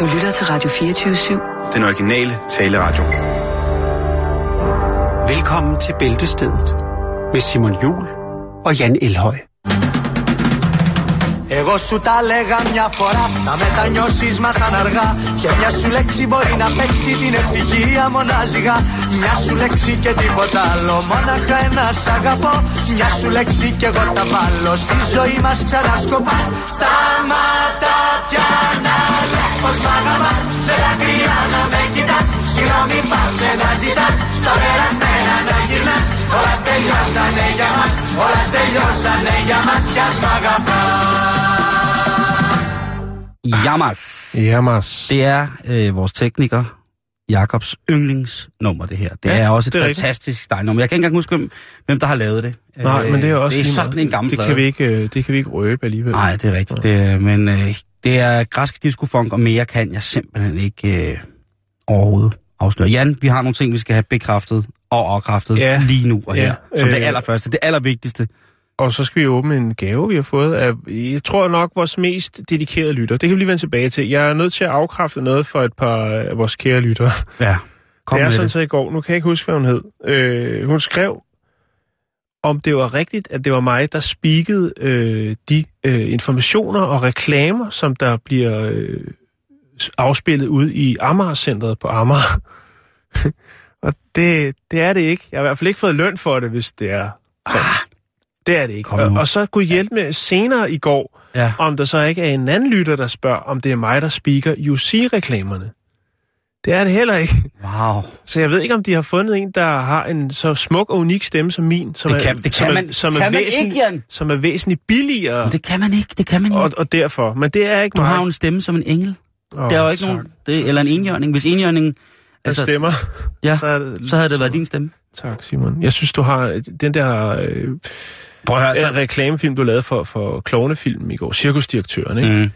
Du lytter til Radio 24-7. Den originale taleradio. Velkommen til Bæltestedet med Simon Jul og Jan Elhøj. Εγώ σου τα λέγα μια φορά Να μετανιώσεις μάθαν αργά Και μια σου λέξη μπορεί να παίξει την ευτυχία μονάζιγα Μια σου λέξη και τίποτα άλλο Μόναχα ένα σ' αγαπώ Μια σου λέξη και εγώ τα βάλω Στη ζωή μας ξανασκοπάς Σταματά πια να λες πως μ' αγαπάς Με δάκρυα να με κοιτάς Συγγνώμη πάψε να ζητάς Στα περασμένα να γυρνάς Όλα τελειώσανε για μας Όλα τελειώσανε για μας Κι ας μ' αγαπάς Jammers. Jammers. Det er øh, vores tekniker, Jakobs yndlingsnummer, det her. Det Ja, er også et det er rigtigt. fantastisk stejnummer. Jeg kan ikke engang huske, hvem, hvem der har lavet det. Nej, Øh, men det er også Det er lige sådan meget. en gammel det plade. kan, vi ikke, øh, det kan vi ikke røbe alligevel. Nej, det er rigtigt. Det, er- men øh, det er græsk discofunk, og mere kan jeg simpelthen ikke øh, overhovedet afsløre. Jan, vi har nogle ting, vi skal have bekræftet og afkræftet Ja. lige nu og her. Ja, Som det øh, allerførste, det allervigtigste. Og så skal vi åbne en gave, vi har fået af, jeg tror nok, vores mest dedikerede lytter. Det kan vi lige vende tilbage til. Jeg er nødt til at afkræfte noget for et par af vores kære lyttere. Ja, kom det er med sådan det. så i går, nu kan jeg ikke huske, hvad hun hed. Øh, hun skrev, om det var rigtigt, at det var mig, der spikede øh, de øh, informationer og reklamer, som der bliver øh, afspillet ud i Amager-centret på Amager. og det, det er det ikke. Jeg har i hvert fald ikke fået løn for det, hvis det er sådan. Det er det ikke. Og, og så kunne hjælpe med senere i går, Ja. om der så ikke er en anden lytter, der spørger, om det er mig, der speaker UC-reklamerne. Det er det heller ikke. Wow. Så jeg ved ikke, om de har fundet en, der har en så smuk og unik stemme som min, som Det er, kan- det som kan er, man- som kan er, man væsentlig, ikke, Jan. som er væsentligt billigere, Men det kan man ikke, det kan man ikke. og, og derfor. Men det er ikke Du mig. har jo en stemme som en engel. Åh, Der er jo ikke tak. nogen... Det, eller en enhjørning. Hvis enhjørningen... Altså, stemmer. Ja, så, er det, så havde det været din stemme. Tak, Simon. Jeg synes, du har den der øh, Prøv at høre, øh, reklamefilm, du lavede for, for klovnefilm i går, Cirkusdirektøren, ikke? Mm.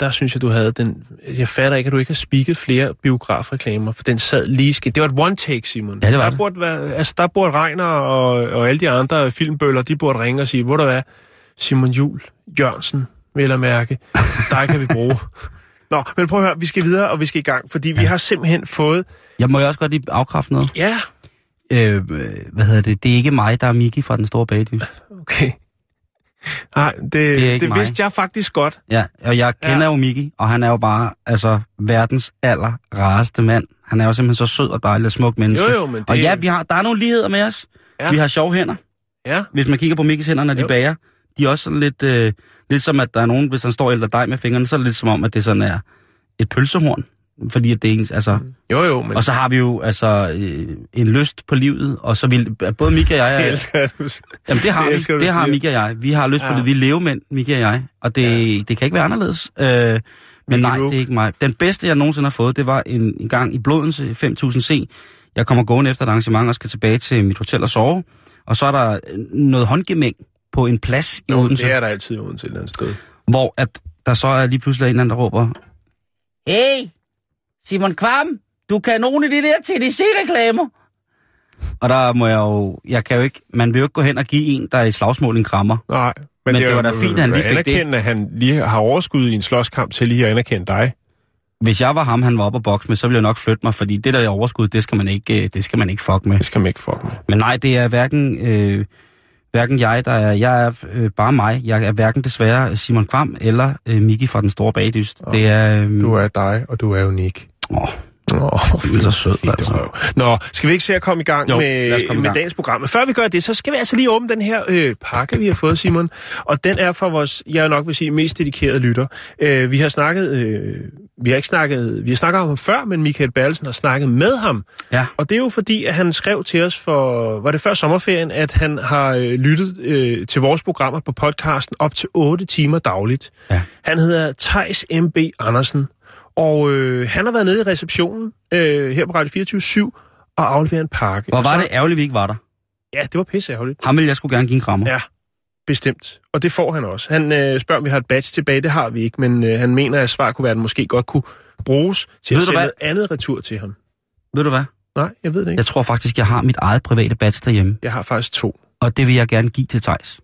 Der synes jeg, du havde den... Jeg fatter ikke, at du ikke har spiket flere biografreklamer, for den sad lige skidt. Det var et one-take, Simon. Ja, det var der det. Burde være, altså, der burde Regner og, og alle de andre filmbøller, de burde ringe og sige, hvor der er Simon Jul, Jørgensen, vel at mærke, dig kan vi bruge. Nå, men prøv at høre, vi skal videre, og vi skal i gang, fordi vi har simpelthen fået... Jeg må jo også godt lige afkræfte noget. Ja, Øh, hvad hedder det? Det er ikke mig, der er Miki fra Den Store Bagedyst. okay. Nej, det, Det det, mig. vidste jeg faktisk godt. Ja, og jeg kender Ja. jo Miki, og han er jo bare altså verdens aller rareste mand. Han er jo simpelthen så sød og dejlig og smuk menneske. Jo, jo, men det... Og ja, vi har, der er nogle ligheder med os. Ja. Vi har sjove hænder. Ja, Hvis man kigger på Mikis hænder, når de Jo. bager, de er også lidt, øh, lidt som, at der er nogen, hvis han står og dig med fingrene, så er det lidt som om, at det sådan er et pølsehorn. Fordi at det er ens, altså... jo, jo, men... Og så har vi jo altså øh, en lyst på livet, og så vil både Mika og jeg... det er- elsker jeg, du Jamen det har Det vi. elsker Det har. Mika og jeg. Vi har lyst på Ja. det. Vi er levemænd, Mika og jeg. Og det, ja. det kan ikke være anderledes. Øh, men nej, det er ikke mig. Den bedste, jeg nogensinde har fået, det var en, en gang i Blodense 5000C. Jeg kommer gående efter et arrangement og skal tilbage til mit hotel og sove. Og så er der øh, noget håndgemæng på en plads i Jo, Odense, det er der altid i Odense et eller andet sted. hvor at der så er lige pludselig en eller anden, der råber, Hey, Simon Kvam, du kan nogle af de der TDC-reklamer. Og der må jeg jo, jeg kan jo ikke, man vil jo ikke gå hen og give en, der er i slagsmål en krammer. Nej, Men det er var da jo- fint, at han lige fik det. at han lige har overskud i en slåskamp til lige at anerkende dig. Hvis jeg var ham, han var oppe at bokse med, så ville jeg nok flytte mig, fordi det der er overskud, det skal man ikke, øh, det skal man ikke fuck med. Det skal man ikke fuck med. Men nej, det er hverken, øh, hverken jeg, der er, jeg er øh, bare mig. Jeg er hverken desværre Simon Kvam eller øh, Miki fra Den Store Bagdyst. Oh, det er... Øh, Du er dig, og du er unik. Åh, Åh, du er så sød, altså. Nå, skal vi ikke se at komme i gang Jo, med, komme med gang. dagens program? Men før vi gør det, så skal vi altså lige åbne den her øh, pakke, vi har fået, Simon. Og den er for vores, jeg nok vil sige, mest dedikerede lytter. Øh, vi har snakket, øh, vi har ikke snakket, vi har snakket om ham før, men Michael Berlsen har snakket med ham. Ja. Og det er jo fordi, at han skrev til os for, var det før sommerferien, at han har øh, lyttet øh, til vores programmer på podcasten op til 8 timer dagligt. Ja. Han hedder Tejs M.B. Andersen, og øh, han har været nede i receptionen øh, her på Radio 24 og afleveret en pakke. Hvor var så, det ærgerligt, vi ikke var der. Ja, det var pisse ærgerligt. Ham ville jeg skulle gerne give en krammer. Ja, bestemt. Og det får han også. Han øh, spørger, om vi har et badge tilbage. Det har vi ikke, men øh, han mener, at svar kunne være, at den måske godt kunne bruges til Ved at sende noget andet retur til ham. Ved du hvad? Nej, jeg ved det ikke. Jeg tror faktisk, jeg har mit eget private badge derhjemme, Jeg har faktisk to. og det vil jeg gerne give til Tejs.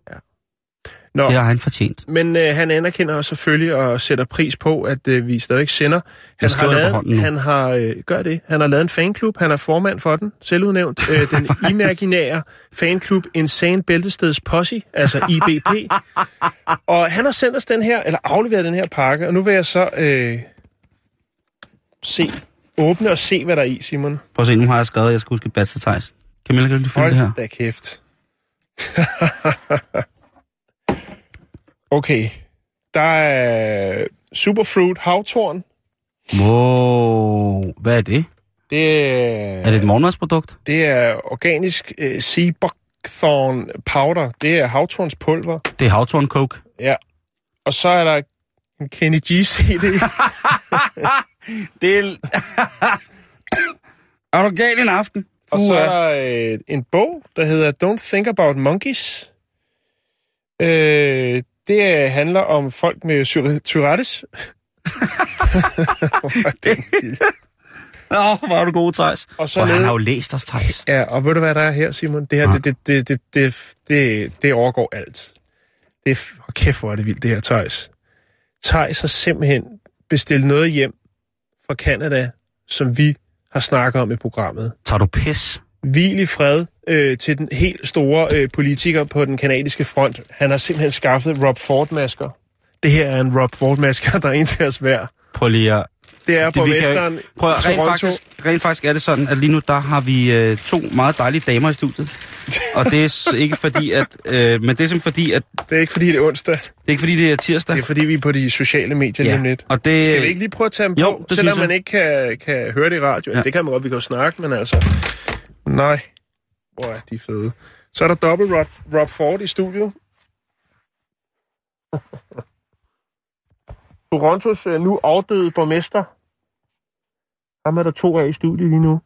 Nå, Det har han fortjent. men øh, han anerkender også selvfølgelig og sætter pris på, at øh, vi stadig sender. Han hånden nu. han har øh, gør det. Han har lavet en fanklub. Han er formand for den, selvudnævnt. Øh, den imaginære fanklub Insane Bæltesteds Posse, altså IBP. og han har sendt os den her, eller afleveret den her pakke, og nu vil jeg så øh, se, åbne og se, hvad der er i, Simon. Prøv at se, nu har jeg skrevet, at jeg skal huske til Thijs. Camilla, kan du lige finde det her? Hold da kæft. okay. Der er Superfruit Havtorn. Wow, hvad er det? Det er, Er det et morgenmadsprodukt? det er organisk uh, sea buckthorn powder. Det er havtorns pulver. Det er havtorn coke. Ja. Og så er der en Kenny G CD. Det er... er du gal en aften? og så er der øh, en bog, der hedder Don't Think About Monkeys. Øh, det øh, handler om folk med Tour- Tourettes. Åh, hvor er du god, Thijs. Og så Og han har jo læst os, Thijs. Ja, og ved du, hvad der er her, Simon? Det her, det, det, det, det, det, det, det overgår alt. Det er, oh, kæft, hvor er det vildt, det her, Thijs. Thijs har simpelthen bestilt noget hjem fra Canada, som vi har snakket om i programmet. Tager du pis? Hvil i fred øh, til den helt store øh, politiker på den kanadiske front. Han har simpelthen skaffet Rob Ford-masker. Det her er en Rob Ford-masker, der er en til os hver. Prøv lige at... Det er på vi kan- Prøv at, rent, Toronto. faktisk, rent faktisk er det sådan, at lige nu, der har vi øh, to meget dejlige damer i studiet. Og det er ikke fordi, at... Øh, men det er simpelthen fordi, at... Det er ikke, fordi det er onsdag. Det er ikke fordi, det er tirsdag. Det er, fordi vi er på de sociale medier lige om lidt. og det... Skal vi ikke lige prøve at tage dem Jo, på, selvom man ikke kan, kan høre det i radio? Ja. Ja. Det kan man godt, vi kan jo snakke, men altså... Nej, hvor er de fede. Så er der dobbelt Rob, Rob Ford i studiet. Torontos øh, nu afdøde borgmester. Ham er der to af i studiet lige nu.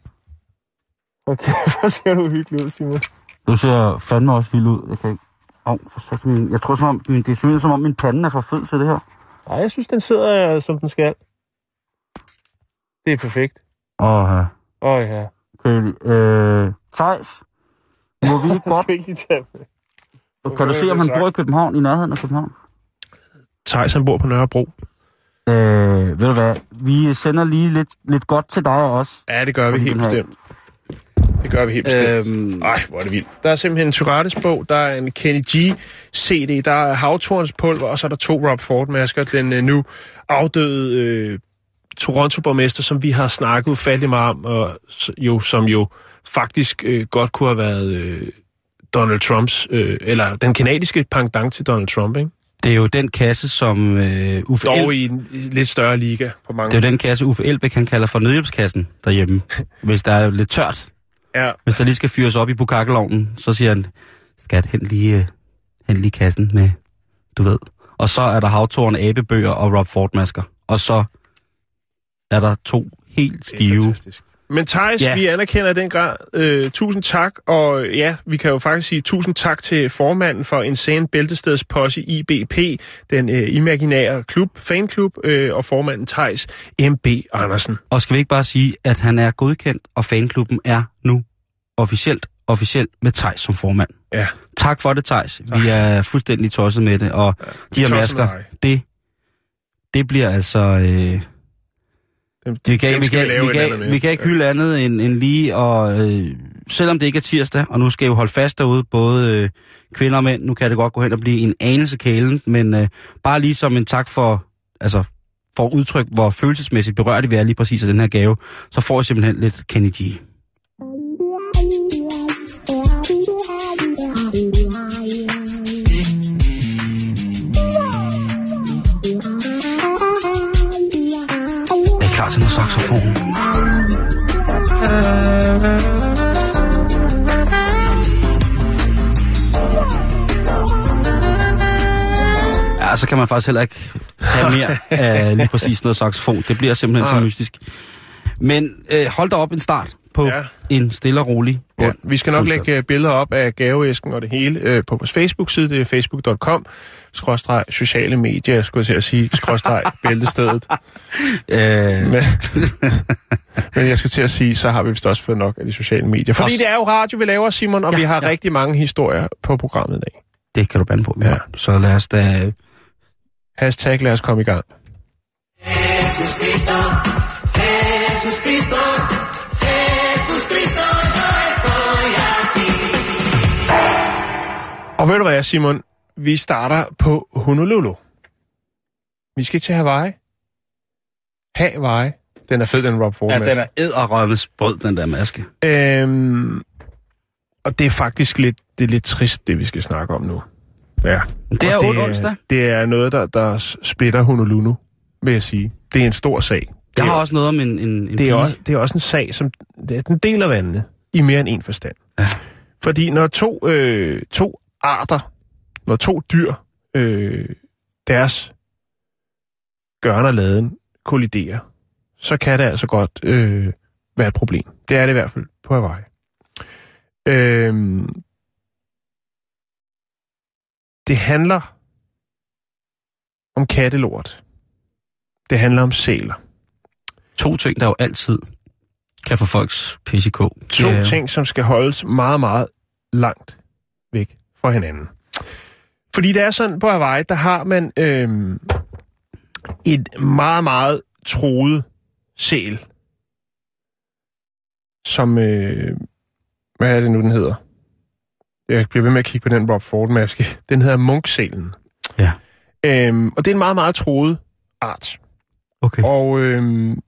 Okay, hvor ser du hyggelig ud, Simon. Du ser fandme også vild ud. Jeg kan ikke... Oh, for satan, min... Jeg tror som om, min... det er simpelthen som om, min pande er for fed til det her. Nej, jeg synes, den sidder, øh, som den skal. Det er perfekt. Åh, ja. Åh oh, ja. Okay, øh... Thijs, må vi ikke godt... Med. Kan du se, om han bor i København, i nærheden af København? Thijs, han bor på Nørrebro. Øh, ved du hvad? Vi sender lige lidt, lidt godt til dig også. Ja, det gør vi helt bestemt. Det gør vi helt bestemt. Øhm, Ej, hvor er det vildt. Der er simpelthen en Tourettes bog, der er en Kenny G CD, der er Havtorns pulver, og så er der to Rob Ford-masker. Den øh, nu afdøde øh, Toronto-borgmester, som vi har snakket ufattelig meget om, og jo, som jo faktisk øh, godt kunne have været øh, Donald Trumps, øh, eller den kanadiske pendant til Donald Trump, ikke? det er jo den kasse, som øh, Uffe Dog El... i en lidt større liga på mange Det er jo den kasse, Uffe Elbæk, han kalder for nødhjælpskassen derhjemme. Hvis der er lidt tørt, Ja, hvis der lige skal fyres op i bukakkelovnen, så siger han, skat, hent lige, øh, hent lige kassen med, du ved. Og så er der havtårn, abebøger og Rob Ford-masker. Og så er der to helt det er stive. fantastisk. Men Thijs, ja. Vi anerkender den grad. Øh, tusind tak, og ja, vi kan jo faktisk sige tusind tak til formanden for Insane Bæltesteds Posse IBP, den øh, imaginære klub, fanklub, øh, og formanden Thijs M.B. Andersen. Og skal vi ikke bare sige, at han er godkendt, og fanklubben er nu officielt, officielt med Tejs som formand. Ja, Tak for det, Tejs. Vi er fuldstændig tosset med det, og ja, de her masker, det, det bliver altså... Øh, vi kan, vi kan, vi kan, vi kan ikke hylde andet end, end lige, og øh, selvom det ikke er tirsdag, og nu skal jo holde fast derude, både øh, kvinder og mænd, nu kan det godt gå hen og blive en anelse kælen, men øh, bare lige som en tak for, altså, for at udtrykke, hvor følelsesmæssigt berørte vi er lige præcis af den her gave, så får jeg simpelthen lidt Kenny G. klar til noget saxofon. Ja, så kan man faktisk heller ikke have mere af lige præcis noget saxofon. Det bliver simpelthen for mystisk. Men øh, hold da op en start på Ja. ja. en stille og rolig Ja, bund. vi skal nok lægge øh, billeder op af gaveæsken og det hele øh, på vores Facebook-side. Det er facebook.com skråstreg sociale medier, jeg skulle til at sige, skråstreg bæltestedet. Øh, Men, men jeg skulle til at sige, så har vi vist også fået nok af de sociale medier. Fordi Også- det er jo radio, vi laver, Simon, og ja, vi har ja. rigtig mange historier på programmet i dag. Det kan du bande på, ja. Ja. Så lad os da... Hashtag lad os komme i gang. Og ved du hvad, Simon? Vi starter på Honolulu. Vi skal til Hawaii. Hawaii. Den er fed, den Rob Ford Ja, den er æderrømmes brød, den der maske. Øhm, og det er faktisk lidt, det er lidt trist, det vi skal snakke om nu. Ja. Det er otte onsdag. Det er noget, der, der splitter Honolulu, vil jeg sige. Det er en stor sag. Jeg har også noget om en, en, en det, er også, det er også en sag, som det er, den deler vandene i mere end en forstand. Ja. Fordi når to, øh, to arter, når to dyr, øh, deres gørne og laden kolliderer, så kan det altså godt øh, være et problem. Det er det i hvert fald på Hawaii. Øhm, det handler om kattelort. Det handler om sæler. To ting, der jo altid kan få folks PCK. To er- ting, som skal holdes meget, meget langt væk fra hinanden. Fordi det er sådan, på Hawaii, der har man øhm, et meget, meget troet sæl, som, øh, hvad er det nu, den hedder? Jeg bliver ved med at kigge på den Rob Ford-maske. Den hedder munksælen. Ja. Øhm, og det er en meget, meget troet art. Okay. Og øhm,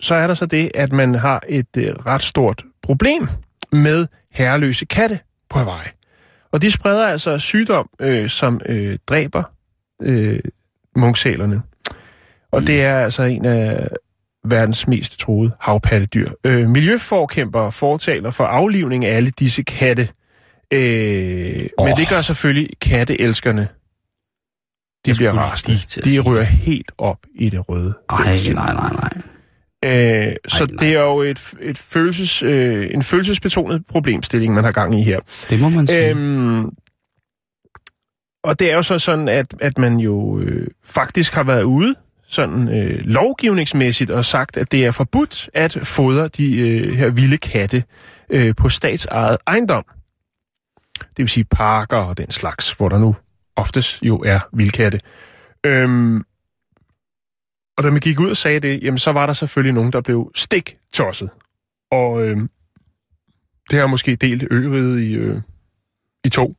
så er der så det, at man har et øh, ret stort problem med herreløse katte på Hawaii. Og de spreder altså sygdom, øh, som øh, dræber øh, munksælerne. Og det er altså en af verdens mest troede havpattedyr. Øh, miljøforkæmpere fortaler for aflivning af alle disse katte. Øh, oh. Men det gør selvfølgelig katteelskerne. De bliver rasende. De ryger helt op i det røde. Ej, nej, nej, nej. Øh, så nej. det er jo et, et følelses, øh, en følelsesbetonet problemstilling, man har gang i her. Det må man sige. Øhm, og det er jo så sådan, at, at man jo øh, faktisk har været ude sådan øh, lovgivningsmæssigt og sagt, at det er forbudt at fodre de øh, her vilde katte øh, på statsejet ejendom. Det vil sige parker og den slags, hvor der nu oftest jo er vildkatte. Øhm, og da man gik ud og sagde det, jamen så var der selvfølgelig nogen, der blev stik tosset. Og øhm, det har måske delt øret i, øh, i to.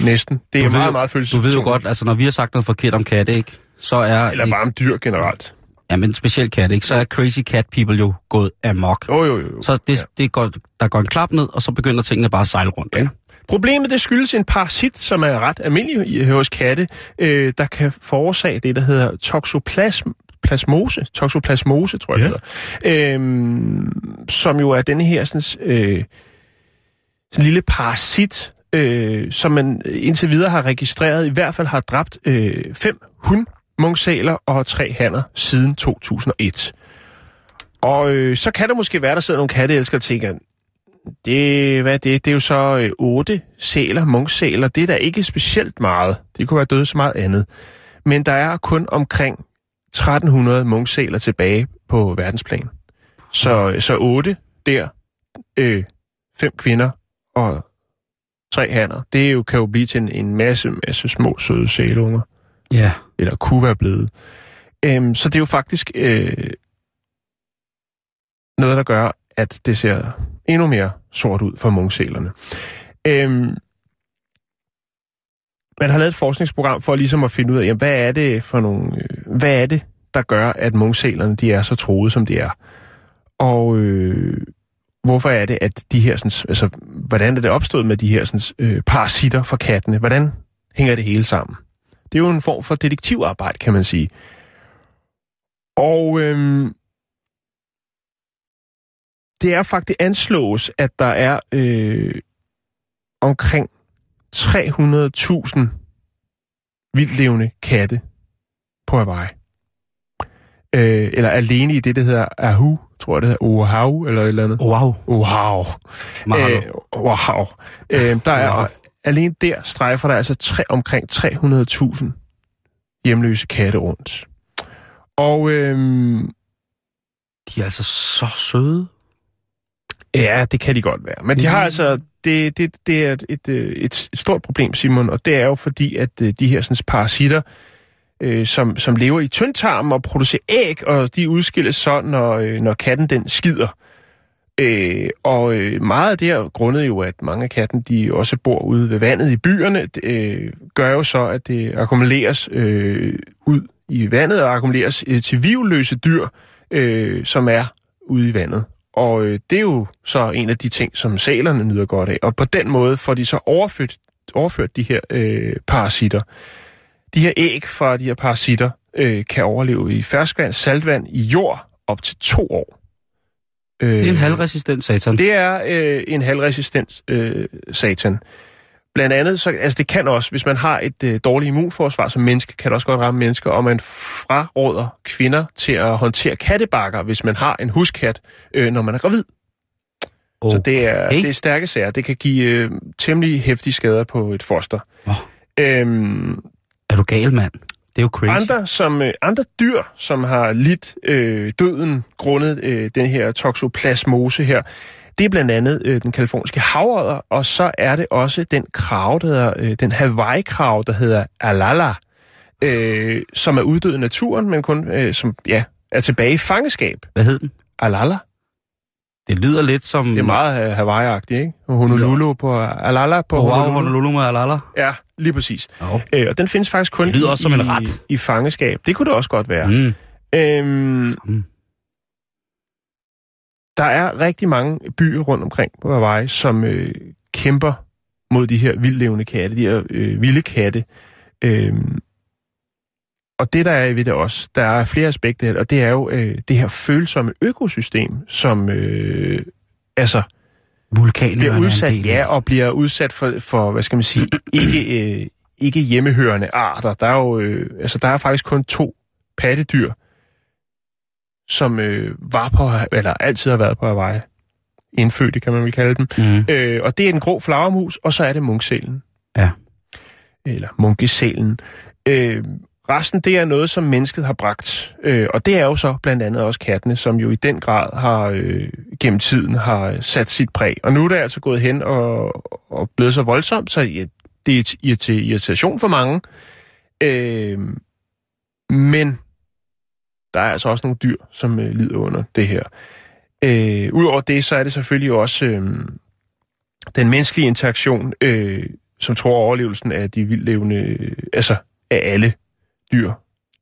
Næsten. Det er Du ved meget, meget Du følelsesbetonet. ved jo godt, altså når vi har sagt noget forkert om katte, ikke? Så er... Eller bare om dyr generelt. Ja, men specielt katte, ikke? Så er crazy cat people jo gået amok. Jo, jo, jo. Så det, Ja. det går, der går en klap ned, og så begynder tingene bare at sejle rundt, ikke? Problemet det skyldes en parasit, som er ret almindelig i- hos katte, øh, der kan forårsage det, der hedder toxoplasm plasmose, toxoplasmose, tror jeg, Ja. det hedder, øhm, som jo er denne her sådan, øh, sådan lille parasit, øh, som man indtil videre har registreret, i hvert fald har dræbt øh, fem hund, munksæler og tre hanner siden 2001. Og øh, så kan der måske være, der sidder nogle katteelskere og tænker, det, hvad er det? Det er jo så øh, otte sæler, munksæler. Det er da ikke specielt meget. Det kunne være døde så meget andet. Men der er kun omkring 1300 munksæler tilbage på verdensplan. Så, så otte der, øh, fem kvinder og tre hanner. Det er jo, kan jo blive til en, en masse, masse små søde sælunger. Ja. Eller kunne være blevet. Øhm, så det er jo faktisk øh, noget, der gør, at det ser endnu mere sort ud for munksælerne. Øhm, man har lavet et forskningsprogram for ligesom at finde ud af, jamen, hvad er det for nogle, øh, hvad er det, der gør, at mungselerne de er så troede, som de er. Og øh, hvorfor er det, at de her, sådan, altså, hvordan er det opstået med de her sådan, øh, parasitter for kattene? Hvordan hænger det hele sammen? Det er jo en form for detektivarbejde, kan man sige. Og øhm, det er faktisk anslås, at der er øh, omkring 300.000 vildlevende katte på Hawaii. Øh, eller alene i det, der hedder Ahu, tror jeg det hedder, Oahu, eller et eller andet. Wow. Mahalo. Øh, wow. Øh, der er, Wow. alene der strejfer der altså tre, omkring 300.000 hjemløse katte rundt. Og øhm, De er altså så søde. Ja, det kan de godt være. Men de har altså, det, det, det er et, et, øh, et, et stort problem, Simon, og det er jo fordi, at øh, de her sådan, parasitter, øh, som, som lever i tyndtarmen og producerer æg, og de udskilles så, når, øh, når katten den skider. Øh, og øh, meget af det her grundet jo, at mange af katten, de også bor ude ved vandet i byerne, øh, gør jo så, at det akkumuleres øh, ud i vandet og akkumuleres øh, til vivløse dyr, øh, som er ude i vandet. Og øh, det er jo så en af de ting, som salerne nyder godt af. Og på den måde får de så overført, overført de her øh, parasitter. De her æg fra de her parasitter øh, kan overleve i ferskvand, saltvand, i jord op til to år. Det er en halvresistent satan. Det er øh, en halvresistent øh, satan. Blandt andet, så, altså det kan også, hvis man har et øh, dårligt immunforsvar som menneske, kan det også godt ramme mennesker, og man fraråder kvinder til at håndtere kattebakker, hvis man har en huskat, øh, når man er gravid. Okay. Så det er, det er stærke sager. Det kan give øh, temmelig hæftige skader på et foster. Oh. Øhm, Er du gal, mand? Det er jo crazy. andre, som, øh, andre dyr, som har lidt øh, døden grundet øh, den her toxoplasmose her, det er blandt andet øh, den kaliforniske havodder, og så er det også den krav, der hedder, øh, den Hawaii-krav, der hedder Alala, øh, som er uddød i naturen, men kun øh, som ja, er tilbage i fangeskab. Hvad hed den? Alala. Det lyder lidt som... Det er meget Hawaii-agtigt, ikke? Honolulu på Alala på wow, Honolulu. Honolulu med Alala. Ja, lige præcis. Oh. Øh, og den findes faktisk kun Det lyder i, også som en i, ret. i fangeskab. Det kunne det også godt være. Mm. Øhm, Mm. der er rigtig mange byer rundt omkring på Hawaii, som øh, kæmper mod de her vildlevende katte, de her øh, vilde katte. Øhm, og det, der er ved det også, der er flere aspekter, og det er jo øh, det her følsomme økosystem, som øh, altså bliver er udsat, ja, og bliver udsat for, for hvad skal man sige, ikke, øh, ikke hjemmehørende arter. Der er jo, øh, altså der er faktisk kun to pattedyr, som øh, var på, eller altid har været på Hawaii. Indfødte, kan man vel kalde dem. Mm. Øh, og det er den grå flagermus, og så er det munksælen. Ja. Eller munkesælen. Øh, resten, det er noget, som mennesket har bragt. Øh, og det er jo så blandt andet også kattene, som jo i den grad har øh, gennem tiden har sat sit præg. Og nu er det altså gået hen og, og blevet så voldsomt, så ja, det er til irritation for mange. Øh, men der er altså også nogle dyr, som øh, lider under det her. Øh, Udover det, så er det selvfølgelig også øh, den menneskelige interaktion, øh, som tror overlevelsen af de vildlevende, øh, altså af alle dyr,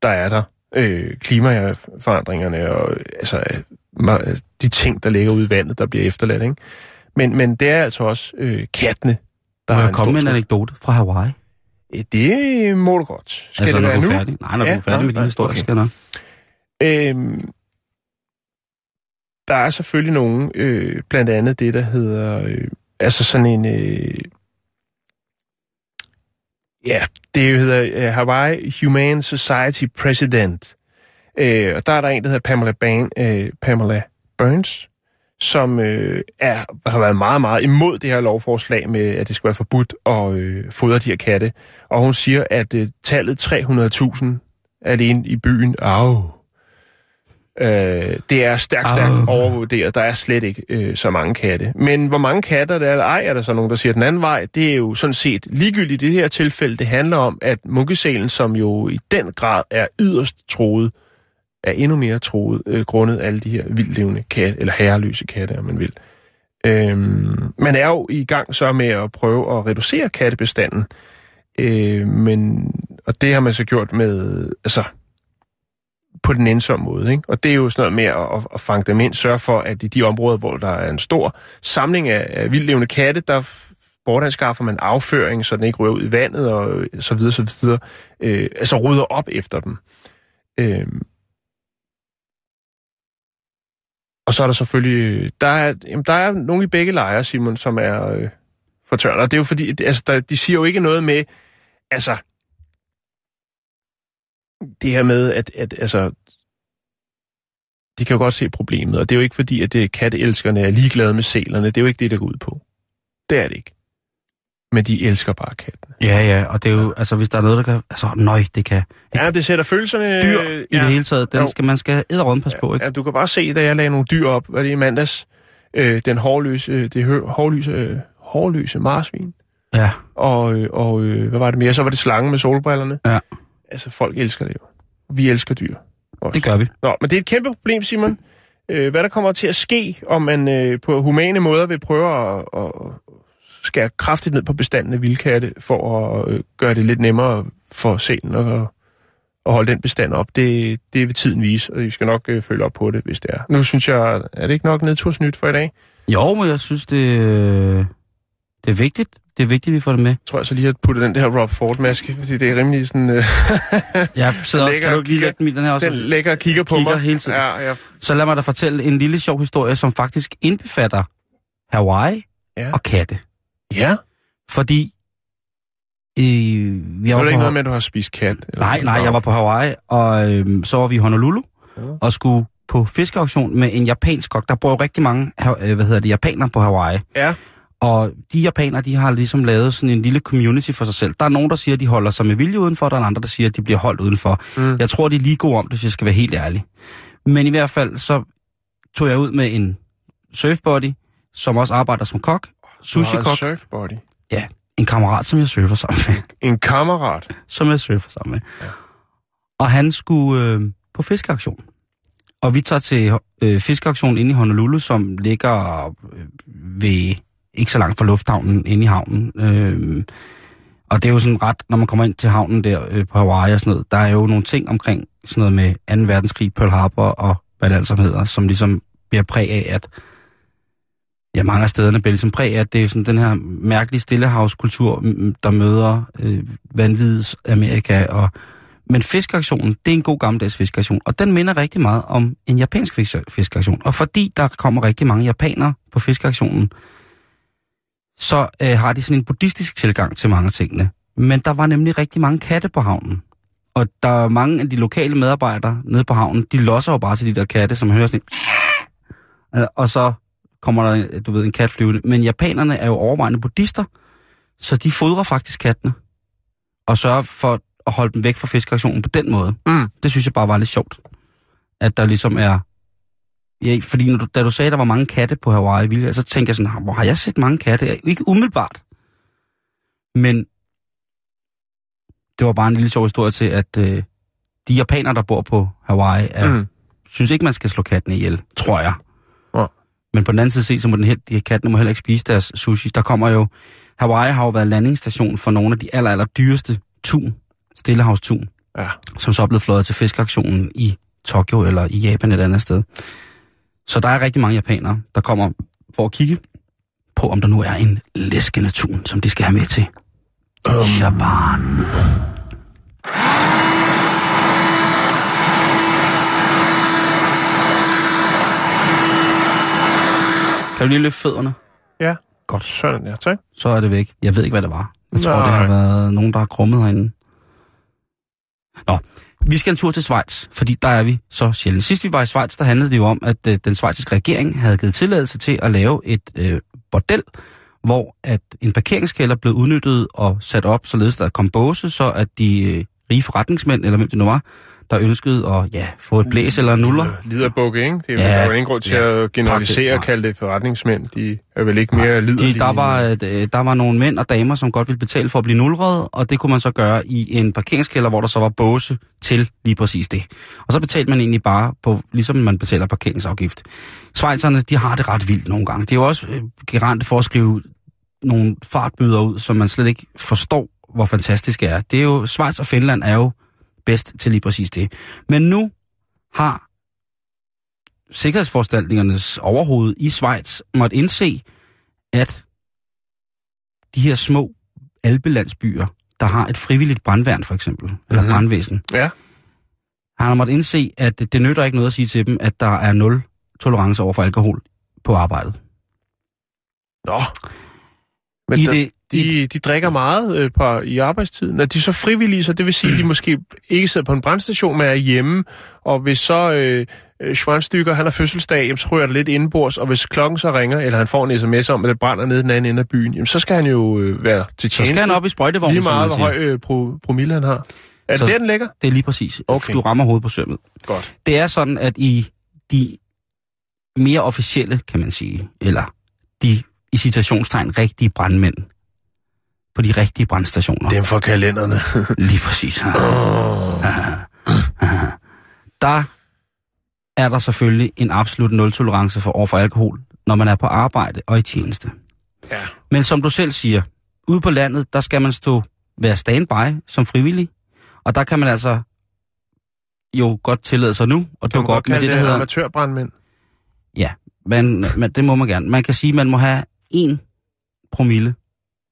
der er der. Øh, klimaforandringerne og altså, de ting, der ligger ude i vandet, der bliver efterladt. Ikke? Men, men det er altså også øh, kattene, der Må jeg en komme med en anekdote fra Hawaii? Øh, Det må du godt. Skal altså, det være du nu? færdig? Nej, når du Ja, er færdig nå, med din nej, historie, okay. skal nok. Øhm, der er selvfølgelig nogen, øh, blandt andet det, der hedder, øh, altså sådan en, øh, ja, det hedder uh, Hawaii Humane Society President. Øh, og der er der en, der hedder Pamela, Ban, øh, Pamela Burns, som øh, er, har været meget, meget imod det her lovforslag med, at det skal være forbudt at øh, fodre de her katte. Og hun siger, at øh, tallet 300.000 alene i byen, au, Øh, det er stærkt, stærkt Au. overvurderet. Der er slet ikke øh, så mange katte. Men hvor mange katter der er, eller ej, er der så nogen, der siger den anden vej. Det er jo sådan set ligegyldigt i det her tilfælde. Det handler om, at munkesælen, som jo i den grad er yderst troet, er endnu mere troet, øh, grundet alle de her vildlevende katte, eller herreløse katte, om man vil. Øhm, man er jo i gang så med at prøve at reducere kattebestanden. Øh, men, og det har man så gjort med, altså, på den ensomme måde. Ikke? Og det er jo sådan noget med at, at, at fange dem ind, sørge for, at i de områder, hvor der er en stor samling af, af vildlevende katte, der bortanskaffer man afføring, så den ikke rører ud i vandet, og øh, så videre, så videre. Øh, altså rydder op efter dem. Øh, og så er der selvfølgelig, der er, jamen, der er nogle i begge lejre, Simon, som er øh, fortørnet. Og det er jo fordi, altså, der, de siger jo ikke noget med, altså, det her med, at, at altså, de kan jo godt se problemet, og det er jo ikke fordi, at det katteelskerne er ligeglade med sælerne. Det er jo ikke det, der går ud på. Det er det ikke. Men de elsker bare kattene. Ja, ja, og det er jo, altså hvis der er noget, der kan, altså nøj, det kan. Ja, det sætter følelserne... Dyr øh, i det hele taget, den Jo. skal, man skal æderrunde pas på, ikke? Ja, du kan bare se, da jeg lagde nogle dyr op, var det i mandags, øh, den hårløse, det hø- hårløse, øh, hårløse marsvin. Ja. Og, øh, og øh, hvad var det mere? Så var det slangen med solbrillerne. Ja. Altså, folk elsker det jo. Vi elsker dyr. Også. Det gør vi. Nå, men det er et kæmpe problem, Simon. Øh, hvad der kommer til at ske, om man øh, på humane måder vil prøve at, at skære kraftigt ned på bestanden af vildkatte, for at øh, gøre det lidt nemmere for selen at, at holde den bestand op, det, det vil tiden vise, og vi skal nok øh, følge op på det, hvis det er. Nu synes jeg, er det ikke nok nedtursnyt for i dag? Jo, men jeg synes, det, det er vigtigt. Det er vigtigt, at vi får det med. Jeg tror jeg så lige har puttet den der Rob Ford-maske, fordi det er rimelig sådan... Øh, Jeg sidder lægger kan du lige kigger- den den her også? den lægger og kigger på Kigger mig. hele tiden. Ja, jeg, Så lad mig da fortælle en lille sjov historie, som faktisk indbefatter Hawaii Ja. og katte. ja. Fordi... Øh, vi Det var på, ikke noget med, at du har spist kat? Eller Nej, nej, jeg var på Hawaii, og øh, så var vi i Honolulu, Ja. og skulle på fiskeauktion med en japansk kok. Der bor jo rigtig mange øh, hvad hedder det, japanere på Hawaii. Ja. Og de japanere, de har ligesom lavet sådan en lille community for sig selv. Der er nogen, der siger, at de holder sig med vilje udenfor, der er andre, der siger, at de bliver holdt udenfor. Mm. Jeg tror, de er lige gode om det, hvis jeg skal være helt ærlig. Men i hvert fald, så tog jeg ud med en surfbody, som også arbejder som kok, sushi-kok, surfbody. en kammerat, som jeg surfer sammen med. En kammerat. som jeg surfer sammen med. Ja. Og han skulle øh, på fiskeaktion. Og vi tager til øh, fiskeaktion inde i Honolulu, som ligger øh, ved ikke så langt fra lufthavnen inde i havnen. Øh, og det er jo sådan ret, når man kommer ind til havnen der øh, på Hawaii og sådan noget, der er jo nogle ting omkring sådan noget med 2. verdenskrig, Pearl Harbor og hvad det altså hedder, som ligesom bliver præg af, at ja, mange af stederne bliver ligesom præg af, at det er sådan den her mærkelige stillehavskultur, der møder øh, vanvids Amerika. Og... Men fiskeaktionen, det er en god gammeldags fiskeaktion, og den minder rigtig meget om en japansk fiskeaktion. Og fordi der kommer rigtig mange japanere på fiskeaktionen, så øh, har de sådan en buddhistisk tilgang til mange tingene. Men der var nemlig rigtig mange katte på havnen. Og der er mange af de lokale medarbejdere nede på havnen, de losser jo bare til de der katte, som hører sådan en... Øh, Og så kommer der, du ved, en kat flyvende. Men japanerne er jo overvejende buddhister, så de fodrer faktisk kattene. Og sørger for at holde dem væk fra fiskeaktionen på den måde. Mm. Det synes jeg bare var lidt sjovt. At der ligesom er... Ja, fordi når du, da du sagde, at der var mange katte på Hawaii, så tænkte jeg sådan, "Ah, hvor har jeg set mange katte? Ikke umiddelbart. Men det var bare en lille sjov historie til, at øh, de japanere, der bor på Hawaii, er, Mm. synes ikke, man skal slå kattene ihjel, tror jeg. Ja. Men på den anden side set, så må den, he- de her kattene må heller ikke spise deres sushi. Der kommer jo... Hawaii har jo været landingsstation for nogle af de aller, aller dyreste tun, stillehavstun, Ja. som så er blevet fløjet til fiskeaktionen i Tokyo eller i Japan et andet sted. Så der er rigtig mange japanere, der kommer for at kigge på, om der nu er en læskende tun, som de skal have med til Japan. Kan du lige løfte fødderne? Ja. Godt. Sådan der, tak. Så er det væk. Jeg ved ikke, hvad det var. Jeg tror, det Nej. har været nogen, der har krummet herinde. Nå, vi skal en tur til Schweiz, fordi der er vi så sjældent. Sidst vi var i Schweiz, der handlede det jo om, at øh, den schweiziske regering havde givet tilladelse til at lave et øh, bordel, hvor at en parkeringskælder blev udnyttet og sat op, således der kom båse, så at de øh, rige forretningsmænd, eller hvem det nu var, der ønskede at ja, få et blæs eller en nuller. Liderbukke, ikke? Det er, Ja, ja, der er jo ingen grund til ja. at generalisere og kalde det forretningsmænd. De er vel ikke mere liderlige. De, der, var, øh, der var nogle mænd og damer, som godt ville betale for at blive nulret, og det kunne man så gøre i en parkeringskælder, hvor der så var båse til lige præcis det. Og så betalte man egentlig bare på, ligesom man betaler parkeringsafgift. Schweizerne, de har det ret vildt nogle gange. Det er jo også øh, garant for at skrive nogle fartbøder ud, som man slet ikke forstår, hvor fantastisk det er. Det er jo, Schweiz og Finland er jo bedst til lige præcis det. Men nu har sikkerhedsforanstaltningernes overhoved i Schweiz måtte indse, at de her små alpelandsbyer, der har et frivilligt brandværn for eksempel, eller Mhm. brandvæsen, Ja. han har måttet indse, at det, det nytter ikke noget at sige til dem, at der er nul tolerance over for alkohol på arbejdet. Nå. Men I der, det, i, de, de drikker meget øh, på, i arbejdstiden. Er de så frivillige, så det vil sige, at de måske ikke sidder på en brandstation, men er hjemme. Og hvis så øh, øh, Schwanstykker, han har fødselsdag, jamen, så ryger der lidt indenbords. Og hvis klokken så ringer, eller han får en sms om, at det brænder nede den anden ende af byen, jamen, så skal han jo øh, være til så tjeneste. skal han op i sprøjtevognen, Lige meget, hvor høj øh, pro, promille han har. Er det Så- der, den ligger? Det er lige præcis. Okay. Du rammer hovedet på sømmet. Godt. Det er sådan, at i de mere officielle, kan man sige, eller de i citationstegn rigtige brandmænd på de rigtige brandstationer. Dem for kalenderne. Lige præcis. Der er der selvfølgelig en absolut nul-tolerance for overfor alkohol, når man er på arbejde og i tjeneste. Ja. Men som du selv siger, ude på landet, der skal man stå være standby som frivillig, og der kan man altså jo godt tillade sig nu, og dukke op godt med det, det, der hedder... amatørbrandmænd? Ja, men, men det må man gerne. Man kan sige, at man må have en promille,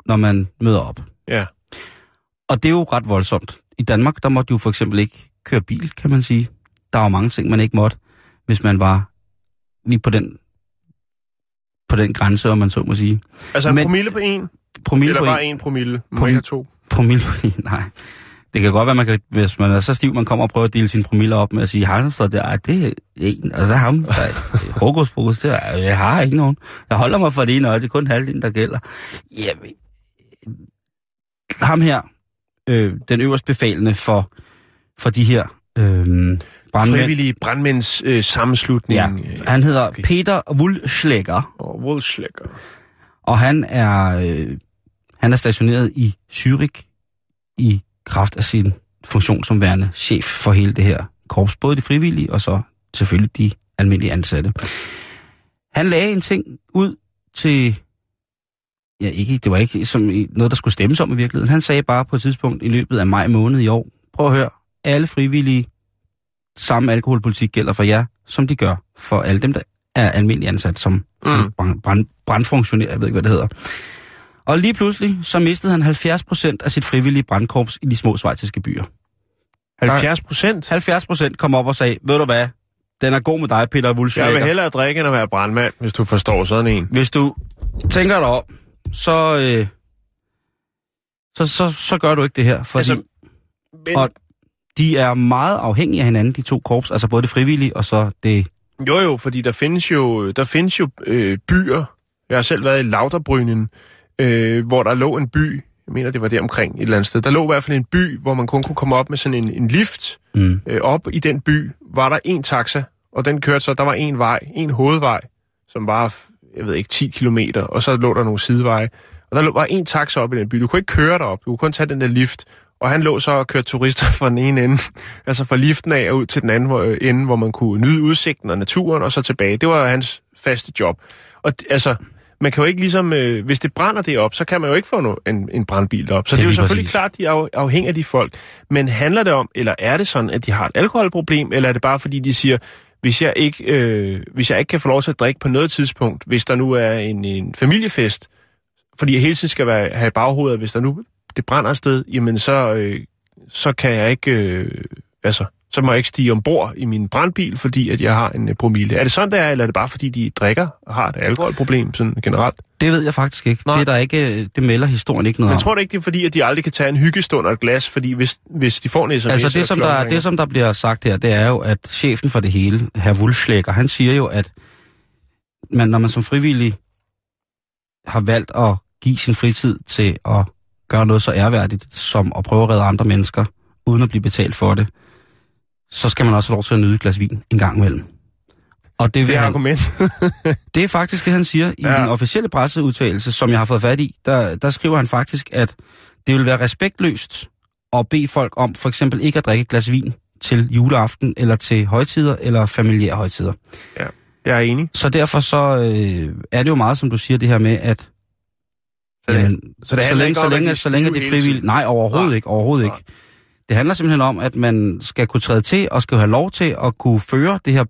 når man møder op. Ja. Og det er jo ret voldsomt. I Danmark, der måtte du for eksempel ikke køre bil, kan man sige. Der var mange ting, man ikke måtte, hvis man var lige på den, på den grænse, om man så må sige. Altså en Men- promille på en, Promille eller på bare en, en promille? Må Promille. ikke have to? promille på en, nej. Det kan godt være, man kan, hvis man er så stiv, man kommer og prøver at dele sine promiller op med at sige, han så der, "Ej, det er en, og så ham, der er hokus pokus, det er, jeg har ikke nogen. Jeg holder mig for det ene øje, det er kun halvdelen, der gælder. Jamen, ham her, øh, den øverste befalende for, for de her øh, brandmænd, Frivillige brandmænds øh, sammenslutning. ja, han hedder okay. Peter Wulschläger, Og Wolfslækker. og han er, øh, han er stationeret i Zürich i kraft af sin funktion som værende chef for hele det her korps. Både de frivillige og så selvfølgelig de almindelige ansatte. Han lagde en ting ud til... Ja, ikke, det var ikke som noget, der skulle stemmes om i virkeligheden. Han sagde bare på et tidspunkt i løbet af maj måned i år, prøv at høre, alle frivillige, samme alkoholpolitik gælder for jer, som de gør for alle dem, der er almindelige ansat som mm. brand, brand, brandfunktionær, jeg ved ikke, hvad det hedder. Og lige pludselig, så mistede han 70 procent af sit frivillige brandkorps i de små svejtiske byer. 70 procent? 70 procent kom op og sagde, ved du hvad, den er god med dig, Peter Jeg vil Wulschlæger. hellere drikke, end at være brandmand, hvis du forstår sådan en. Hvis du tænker dig om, så, øh, så, så, så gør du ikke det her, fordi altså, Men, Og- de er meget afhængige af hinanden, de to korps, altså både det frivillige og så det... jo jo, fordi der findes jo, der findes jo øh, byer. Jeg har selv været i Lauterbrynen, øh, hvor der lå en by. Jeg mener, det var der omkring et eller andet sted. Der lå i hvert fald en by, hvor man kun kunne komme op med sådan en, en lift. Mm, Øh, op i den by var der en taxa, og den kørte så, der var en vej, en hovedvej, som var, jeg ved ikke, 10 kilometer, og så lå der nogle sideveje. Og der lå, var en taxa op i den by. Du kunne ikke køre derop, du kunne kun tage den der lift. Og han lå så og kørte turister fra den ene ende, altså fra liften af og ud til den anden hvor, øh, ende, hvor man kunne nyde udsigten og naturen, og så tilbage. Det var hans faste job. Og altså, man kan jo ikke ligesom, øh, hvis det brænder det op, så kan man jo ikke få no, en, en brandbil op. Så det, Det er jo selvfølgelig præcis. klart, de af- afhængige af de folk. Men handler det om, eller er det sådan, at de har et alkoholproblem, eller er det bare fordi, de siger, hvis jeg ikke, øh, hvis jeg ikke kan få lov til at drikke på noget tidspunkt, hvis der nu er en, en familiefest, fordi jeg hele tiden skal være, have i baghovedet, hvis der nu det brænder et sted, jamen så, øh, så kan jeg ikke, øh, altså, så må jeg ikke stige ombord i min brandbil, fordi at jeg har en øh, promille. Er det sådan, det er, eller er det bare fordi, de drikker og har et alkoholproblem sådan generelt? det ved jeg faktisk ikke. Nej. Det, er der ikke, det melder historien ikke noget Jeg tror det ikke, det er fordi, at de aldrig kan tage en hyggestund og et glas, fordi hvis, hvis de får en sms... Altså så det som, der, det, som der bliver sagt her, det er jo, at chefen for det hele, herr Wulschläger, han siger jo, at man, når man som frivillig har valgt at give sin fritid til at gøre noget så ærværdigt, som at prøve at redde andre mennesker, uden at blive betalt for det, så skal man også have lov til at nyde et glas vin en gang imellem. Og det, Det er han, argument. det er faktisk det, han siger i Ja. den officielle presseudtalelse, som jeg har fået fat i. Der, der skriver han faktisk, at det vil være respektløst at bede folk om for eksempel ikke at drikke et glas vin til juleaften, eller til højtider, eller familiære højtider. Jeg er enig. Så derfor så øh, er det jo meget, som du siger, det her med, at Så det- jamen, så det så længe, så længe, så længe stive de hele frivillige... tiden? Nej, overhovedet Nej. ikke, overhovedet Nej. ikke. Det handler simpelthen om, at man skal kunne træde til, og skal have lov til at kunne føre det her...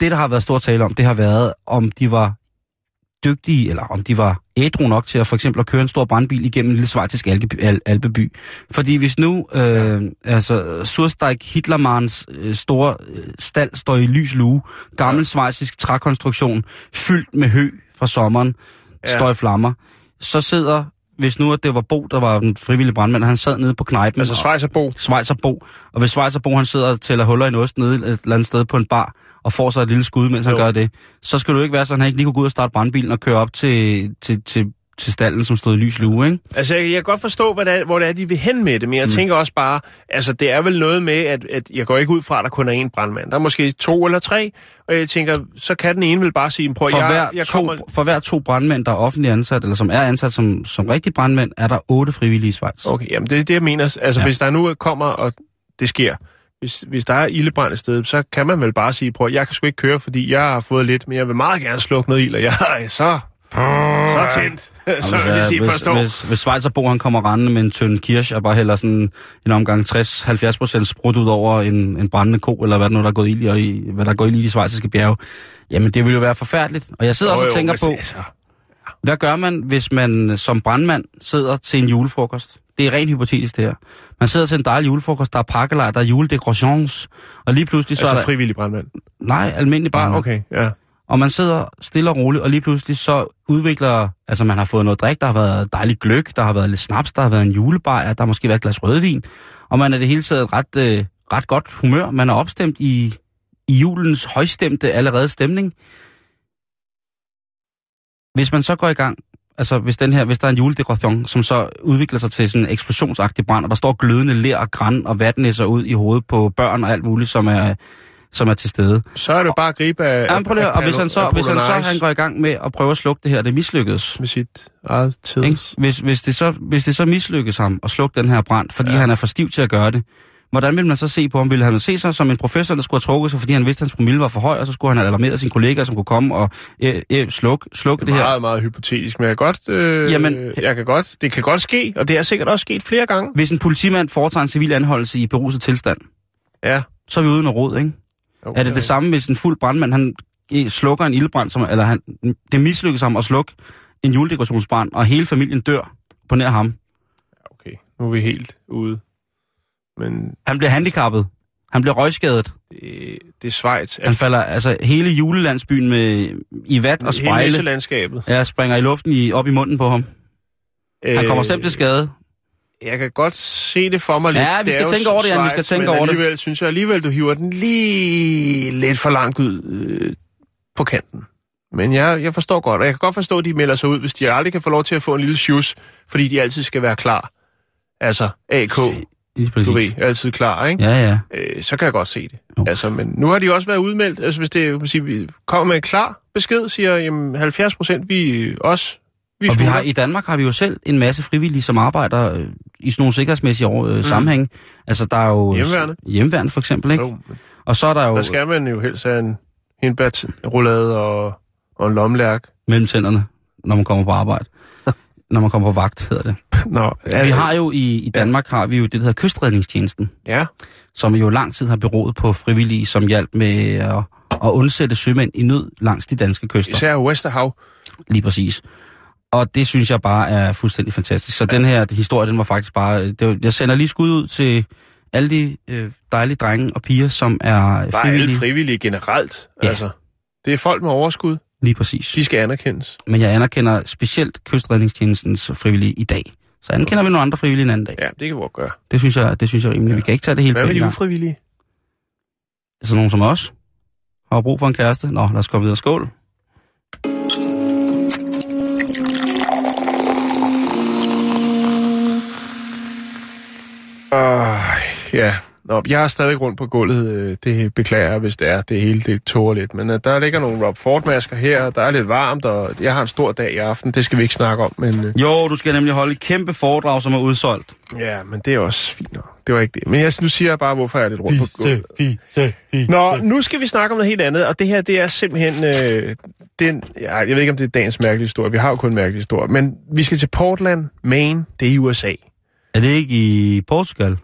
Det, der har været stor tale om, det har været, om de var dygtige, eller om de var ædru nok til at for eksempel at køre en stor brandbil igennem en lille svejtisk algeby- al- alpeby. Fordi hvis nu øh, altså, Sursteig Hitlermans øh, store øh, stald står i lys lue, gammel ja. svejsisk trækonstruktion, fyldt med hø fra sommeren, ja. står i flammer, så sidder, hvis nu at det var Bo, der var den frivillige brandmand, han sad nede på knejpen, Altså Schweizerbo. Schweizerbo, og hvis Schweizerbo han sidder og tæller huller i en ost nede et eller andet sted på en bar, og får sig et lille skud, mens han Jo. gør det, så skal du ikke være sådan, at han ikke lige kunne gå ud og starte brandbilen og køre op til, til, til til stallen, som stod i lys lue, ikke? Altså, jeg, jeg kan godt forstå, hvad det er, hvor det er, de vil hen med det, men jeg mm. tænker også bare, altså, det er vel noget med, at, at jeg går ikke ud fra, at der kun er én brandmand. Der er måske to eller tre, og jeg tænker, så kan den ene vel bare sige, prøv, For, jeg, hver jeg to, kommer... for hver to brandmænd, der er offentligt ansat, eller som er ansat som, som rigtig brandmænd, er der otte frivillige i Schweiz. Okay, jamen det er det, jeg mener. Altså, Ja. hvis der nu kommer, og det sker, hvis, hvis der er ildebrand et sted, så kan man vel bare sige, prøv, jeg kan sgu ikke køre, fordi jeg har fået lidt, men jeg vil meget gerne slukke noget ild, og jeg så, så tændt. så vil jeg sige, hvis, forstå. hvis, hvis Schweizerbo han kommer rendende med en tynd kirsch og bare hælder sådan en omgang 60-70 procent sprut ud over en, en brændende ko, eller hvad der nu der er gået ild i, hvad der er gået ild i de schweiziske bjerge, jamen det vil jo være forfærdeligt. Og jeg sidder Jo, også og tænker hvis- på, altså, hvad gør man, hvis man som brandmand sidder til en julefrokost? Det er rent hypotetisk det her. Man sidder til en dejlig julefrokost, der er pakkelej, der er juledekorations, og lige pludselig så altså er der... frivillig brandmand. Nej, almindelig Bare, brandmand. okay, ja. Og man sidder stille og roligt, og lige pludselig så udvikler, altså man har fået noget drik, der har været dejlig gløk, der har været lidt snaps, der har været en julebajer, der har måske været et glas rødvin, og man er det hele taget ret, øh, ret godt humør. Man er opstemt i, i julens højstemte allerede stemning. Hvis man så går i gang, altså hvis, den her, hvis der er en juledekoration, som så udvikler sig til sådan en eksplosionsagtig brand, og der står glødende ler og græn og vatnæsser ud i hovedet på børn og alt muligt, som er, som er til stede. Så er det bare at gribe af... Ja, men prøv lige, og hvis han så, hvis han så han går i gang med at prøve at slukke det her, det mislykkedes. Med sit eget tids. Hvis, hvis, det så, hvis det så mislykkes ham at slukke den her brand, fordi ja. han er for stiv til at gøre det, hvordan vil man så se på ham? Ville han se sig som en professor, der skulle have trukket sig, fordi han vidste, at hans promille var for høj, og så skulle han have alarmeret sine kollegaer, som kunne komme og øh, øh, slukke, slukke det her? Meget, meget hypotetisk, men jeg kan godt... Øh, Jamen- jeg kan godt, det kan godt ske, og det er sikkert også sket flere gange. Hvis en politimand foretager en civil anholdelse i beruset tilstand, Ja. så er vi uden at råd, ikke? Okay. Er det det samme, hvis en fuld brandmand, han slukker en ildbrand, som, eller han, det mislykkes ham at slukke en juledekorationsbrand, og hele familien dør på nær ham? Okay, nu er vi helt ude. Men Han bliver handicappet. Han bliver røgskadet. det, det er Schweiz. Han falder, altså hele julelandsbyen med i vat og Hele spejle, landskabet. ja, springer i luften i, op i munden på ham. Han kommer slemt til skade. Jeg kan godt se det for mig lidt. Ja, vi skal tænke over det, Jan, vi skal tænke over det. alligevel synes jeg alligevel, du hiver den lige lidt for langt ud øh, på kanten. Men jeg, jeg forstår godt, og jeg kan godt forstå, at de melder sig ud, hvis de aldrig kan få lov til at få en lille shoes, fordi de altid skal være klar. Altså, AK, du ved, altid klar, ikke? Ja, ja. Øh, så kan jeg godt se det. Jo. Altså, men nu har de også været udmeldt. Altså, hvis det kan sige, vi kommer med en klar besked, siger, jamen 70 procent, vi øh, også, vi Og vi har, i Danmark har vi jo selv en masse frivillige, som arbejder øh, i sådan nogle sikkerhedsmæssige over, øh, sammenhæng. Altså, der er jo... Hjemmeværnet. Hjemmeværnet, for eksempel, ikke? Jo, Og så er der jo der skal man jo helst have en hindbærrullade og, og en lomlærk. mellem tænderne, når man kommer på arbejde. når man kommer på vagt, hedder det. Nå, Vi har jo i, i Danmark har vi jo det, der hedder kystredningstjenesten. Ja, som jo lang tid har beroet på frivillige, som hjalp med at, at undsætte sømænd i nød langs de danske kyster. især Westerhav. Lige præcis. Og det synes jeg bare er fuldstændig fantastisk. Så den her historie, den var faktisk bare... Det var, jeg sender lige skud ud til alle de øh, dejlige drenge og piger, som er Bare alle frivillige. frivillige generelt. Ja. Altså, det er folk med overskud. Lige præcis. De skal anerkendes. Men jeg anerkender specielt kystredningstjenestens frivillige i dag. Så anerkender vi nogle andre frivillige en anden dag. Ja, det kan vi godt gøre. Det synes jeg, det synes jeg rimeligt. Vi kan ikke tage det hele Hvad med de ufrivillige? Sådan nogen som os har brug for en kæreste. Nå, lad os komme videre. Skål. Uh, ja, Nå, jeg er stadig rundt på gulvet. øh, Det beklager jeg, hvis det er. Det hele det tårer lidt. Men uh, der ligger nogle Rob Ford-masker her. Der er lidt varmt, og jeg har en stor dag i aften. Det skal vi ikke snakke om. Men uh, Jo, du skal nemlig holde et kæmpe foredrag, som er udsolgt. ja, men det er også fint nok. Det var ikke det. Men jeg, nu siger jeg bare, hvorfor jeg er lidt rundt på gulvet. fise, fise. Nå, nu skal vi snakke om noget helt andet, og det her, det er simpelthen... Øh, den, ja, jeg ved ikke, om det er dagens mærkelige historie. Vi har jo kun en mærkelig historie. Men vi skal til Portland, Maine. Det er i USA. Er det ikke i Portugal?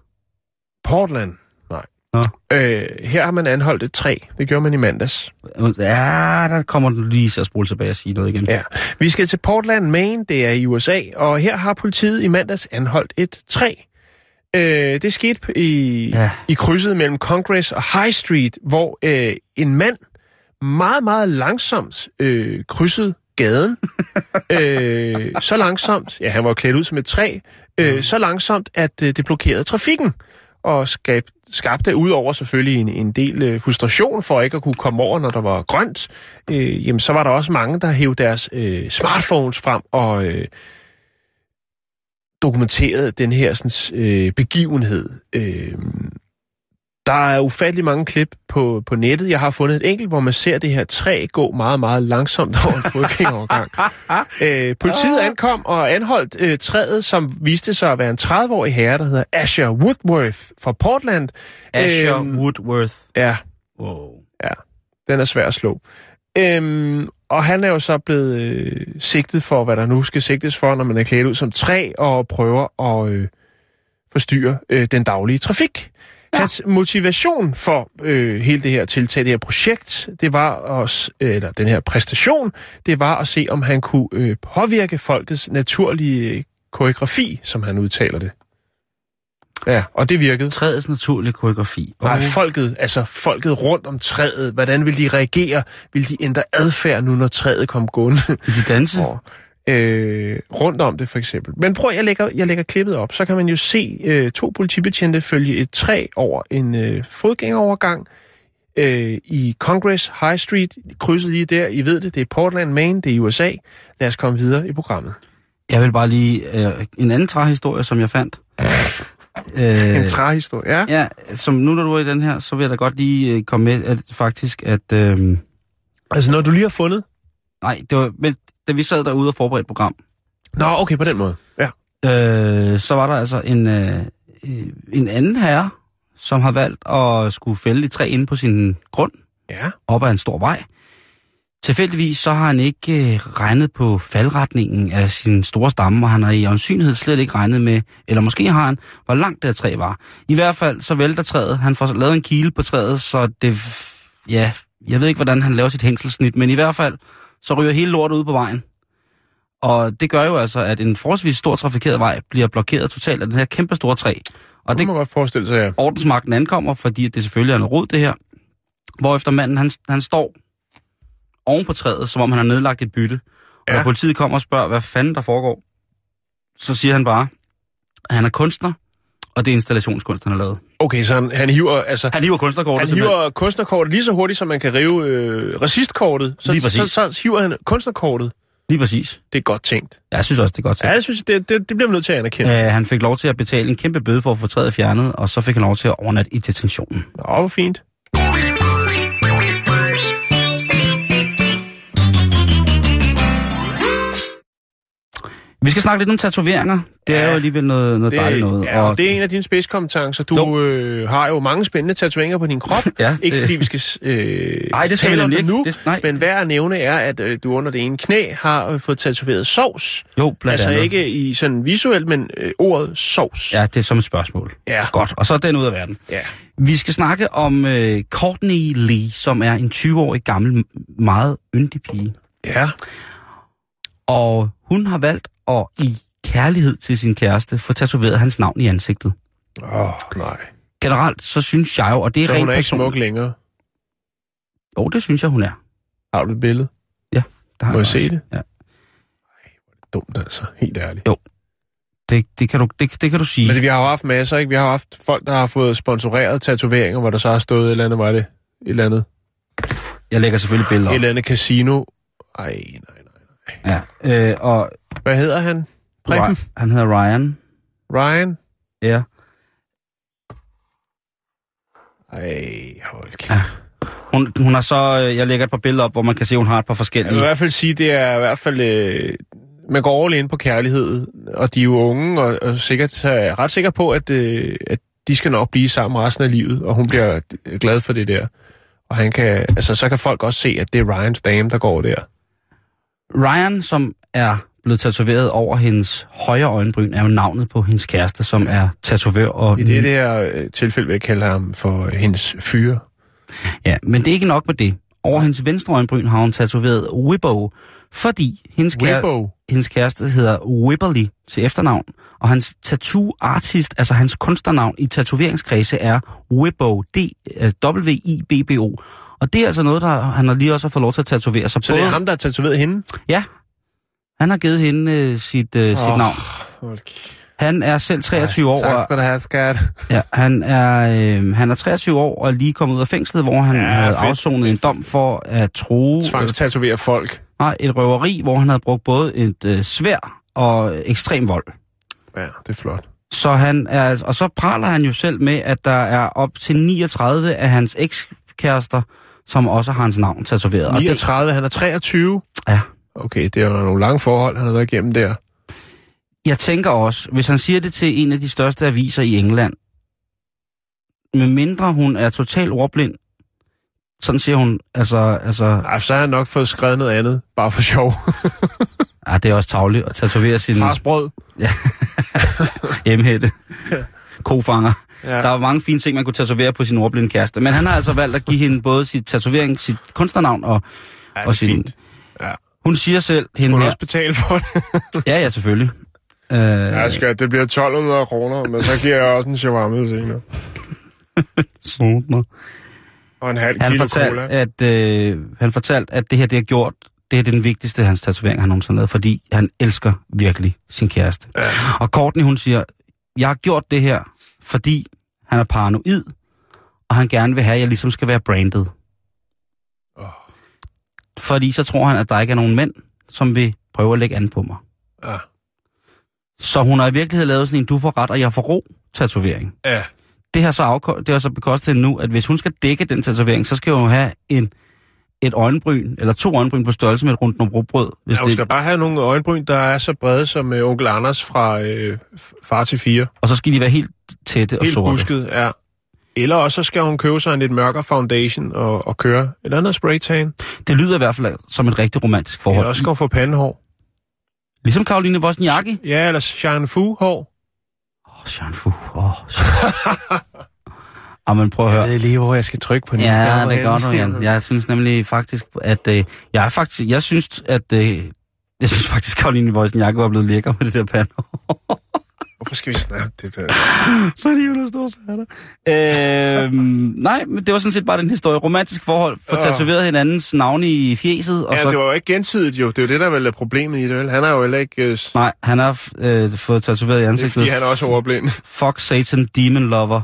Portland? Nej. Nå. Øh, her har man anholdt et træ. Det gjorde man i mandags. Ja, der kommer du lige til at spole tilbage og sige noget igen. Ja. Vi skal til Portland, Maine. Det er i USA. Og her har politiet i mandags anholdt et træ. Øh, det skete i, Ja. ja. i krydset mellem Congress og High Street, hvor øh, en mand meget, meget langsomt øh, krydsede gaden. øh, så langsomt, ja, han var klædt ud som et træ, øh, så langsomt, at øh, det blokerede trafikken. og skab, skabte udover selvfølgelig en, en del øh, frustration for ikke at kunne komme over, når der var grønt, øh, jamen så var der også mange, der hævde deres øh, smartphones frem og øh, dokumenterede den her sådan, øh, begivenhed. Øh, der er ufattelig mange klip på, på nettet. Jeg har fundet et enkelt, hvor man ser det her træ gå meget, meget langsomt over en fodgængerovergang. øh, politiet ankom og anholdt øh, træet, som viste sig at være en 30-årig herre, der hedder Asher Woodworth fra Portland. Asher Øhm, Woodworth. Ja, Wow. ja. Den er svær at slå. Øhm, og han er jo så blevet øh, sigtet for, hvad der nu skal sigtes for, når man er klædt ud som træ og prøver at øh, forstyrre øh, den daglige trafik. Ja. Hans motivation for øh, hele det her tiltag, det her projekt, det var også, eller den her præstation, det var at se, om han kunne øh, påvirke folkets naturlige øh, koreografi, som han udtaler det. Ja, og det virkede. Træets naturlige koreografi. Nej, folket, altså folket rundt om træet, hvordan vil de reagere? Vil de ændre adfærd nu, når træet kom gående? Vil de danse? Og, øh, rundt om det for eksempel. Men prøv, jeg lægger, jeg lægger klippet op, så kan man jo se øh, to politibetjente følge et træ over en øh, fodgængerovergang øh, i Congress High Street, krydset lige der, I ved det, det er Portland, Maine, det er i USA. Lad os komme videre i programmet. Jeg vil bare lige... Øh, en anden træhistorie, som jeg fandt. Øh, En træhistorie, ja. Ja, som nu når du er i den her, så vil jeg da godt lige øh, komme med, at faktisk, at... Øh, Altså, når du lige har fundet... nej, det var... Men, da vi sad derude og forberedte et program, Nå, okay, på den måde. Ja. øh, så var der altså en, øh, en anden herre, som har valgt at skulle fælde et træ inde på sin grund, Ja. op ad en stor vej. Tilfældigvis så har han ikke øh, regnet på faldretningen af sin store stamme, og han har i åndsynlighed slet ikke regnet med, eller måske har han, hvor langt det her træ var. I hvert fald så vælter træet. Han får lavet en kile på træet, så det... Ja, jeg ved ikke, hvordan han laver sit hængselssnit, men i hvert fald så ryger hele lortet ud på vejen. Og det gør jo altså, at en forholdsvis stor trafikeret vej bliver blokeret totalt af den her kæmpe store træ. Og Det det må man godt forestille sig, ja. ordensmagten ankommer, fordi det selvfølgelig er noget rod, det her. Hvorefter manden, han, han står oven på træet, som om han har nedlagt et bytte. Og Ja. når politiet kommer og spørger, hvad fanden der foregår, så siger han bare, at han er kunstner, og det er installationskunst, han har lavet. Okay, så han, han hiver, altså... Han hiver kunstnerkortet. Han simpelthen. hiver kunstnerkortet lige så hurtigt, som man kan rive øh, racistkortet. Så, Lige præcis. så, så hiver han kunstnerkortet. Lige præcis. Det er godt tænkt. Jeg synes også, det er godt. Ja, Ja. det synes jeg, det, det, det bliver man nødt til at anerkende. Uh, han fik lov til at betale en kæmpe bøde for at få træet fjernet, og så fik han lov til at overnatte i detentionen. Nå, hvor fint. Vi skal snakke lidt om tatoveringer. Det er Ja. jo alligevel noget, noget Det, dejligt noget. Ja, og det er en af dine spidskompetencer. Du øh, har jo mange spændende tatoveringer på din krop. Ja, ikke fordi vi skal øh, Nej, det skal tale vi om det nu. Det- nej. men værd at nævne er, at øh, du under det ene knæ har øh, fået tatoveret sovs. Jo, blandt Altså andet. ikke i sådan visuelt, men øh, ordet sovs. Ja, det er som et spørgsmål. Ja. Godt, og så er den ud af verden. ja. Vi skal snakke om øh, Courtney Lee, som er en 20-årig gammel, meget yndig pige. Ja. Og hun har valgt at i kærlighed til sin kæreste få tatoveret hans navn i ansigtet. Åh, oh, nej. Generelt, så synes jeg jo, og det er Så rent hun er ikke smuk længere. Jo, det synes jeg, hun er. Har du et billede? Der har Må jeg også- se det? Ja, Dumt altså, helt ærligt. det, det, kan du, det, det kan du sige. Men det, vi har jo haft masser, ikke? Vi har haft folk, der har fået sponsoreret tatoveringer, hvor der så har stået et eller andet, var det? Et eller andet, Jeg lægger selvfølgelig billeder et op. eller andet casino. Ej, nej. Ja, øh, og Hvad hedder han? Preben? Ry- han hedder Ryan. Ryan? Ja. Ej, hold kæft. Ja. Hun, hun har så, øh, jeg lægger et par billeder op, hvor man kan se, at hun har et par Jeg vil i forskellige. hvert fald sige, det er i hvert fald... Øh, man går all in på kærlighed, og de er jo unge, og, og sikkert, er ret sikker på, at, øh, at de skal nok blive sammen resten af livet, og hun bliver glad for det der. Og han kan, altså, så kan folk også se, at det er Ryans dame, der går der. Ryan, som er blevet tatoveret over hendes højre øjenbryn, er jo navnet på hendes kæreste, som er tatovør. Og I det her øh, tilfælde vil jeg kalde ham for øh, hendes fyre. Ja, men det er ikke nok med det. Over hendes venstre øjenbryn har hun tatoveret Whippo, fordi hendes, kære, hendes kæreste hedder Whipperly til efternavn, og hans tattoo-artist, altså hans kunstnernavn i tatoveringskredse er Whippo, D-W-I-B-B-O. Og det er altså noget, der han har lige også har fået lov til at tatovere. Så, Så det er ham, der har tatoveret hende? Ja, han har givet hende øh, sit, øh, sit Åh, navn. kæft. Han er selv 23 år. Tak skal du have, skat. Ja, han er, øh, han er 23 år og er lige kommet ud af fængslet, hvor han Ja, havde fedt, afsonet en dom for at true Tvangstatovere folk. nej, et røveri, hvor han havde brugt både et øh, svær og ekstrem vold. Ja, det er flot. Så han er, og så praler han jo selv med, at der er op til 39 af hans ekskærester, som også har hans navn tatoveret. Og det, 39, han er 23. ja, Okay, det er jo nogle lange forhold, han har været igennem der. jeg tænker også, hvis han siger det til en af de største aviser i England, med mindre hun er totalt ordblind, sådan siger hun, altså, altså Ej, så har han nok fået skrevet noget andet, bare for sjov. Ja, det er også tavligt at tatovere sin Fars brød. hjemhætte. Kofanger. Ja. Der var mange fine ting, man kunne tatovere på sin ordblinde kæreste. Men han har altså valgt at give hende både sit tatovering, sit kunstnernavn og, Ja, og sin... fint. Ja. Hun siger selv, hende her... også betale for det? Ja, ja, selvfølgelig. Øh, Ja, skat, det bliver 1200 kroner, men så giver jeg også en shawarma senere. sådan. Og en halv han kilo fortalte, cola. at, øh, han fortalte, at det her, det har gjort, det her det er den vigtigste hans tatovering, han nogensinde har lavet, fordi han elsker virkelig sin kæreste. Ja. Og Courtney, hun siger, jeg har gjort det her, fordi han er paranoid, og han gerne vil have, at jeg ligesom skal være branded. Åh. Fordi så tror han, at der ikke er nogen mænd, som vil prøve at lægge an på mig. Ja. Så hun har i virkeligheden lavet sådan en du får ret, og jeg får ro tatovering. Ja. Det har så, afko- det har så bekostet nu, at hvis hun skal dække den tatovering, så skal hun have en, et øjenbryn, eller to øjenbryn på størrelse med et rundt nummerbrød. Hvis Ja, hun det, skal bare have nogle øjenbryn, der er så brede som øh, onkel Anders fra øh, far til fire. Og så skal de være helt tætte og Helt sorte. busket, ja. Eller også så skal hun købe sig en lidt mørkere foundation og, og køre et andet spraytan. Det lyder i hvert fald som et rigtig romantisk forhold. Eller også skal hun få pandehår. Ligesom Karoline Wozniacki. Ja, eller Jean Fu-hår. Åh, oh, Jean Fu. Åh, oh, Og man prøver at høre. ved lige, hvor jeg skal trykke på den. Ja, det gør du, Jan. Jeg synes nemlig faktisk, at øh, jeg er faktisk, jeg synes, at øh, jeg synes faktisk, at Karoline Wozniacki var blevet lækker med det der pande. Hvorfor skal vi snakke det der? Fordi hun er stor fatter. øhm, nej, men det var sådan set bare den historie. Romantisk forhold, Åh. tatoveret hinandens navne i fjeset, og Ja, så... det var jo ikke gensidigt jo. Det er jo det, der vel er problemet i det, vel? Han er jo heller ikke... Øh, det Nej, han har øh, fået tatoveret i er ansigtet. fordi, han er også overblind. Fuck Satan, Demon Lover.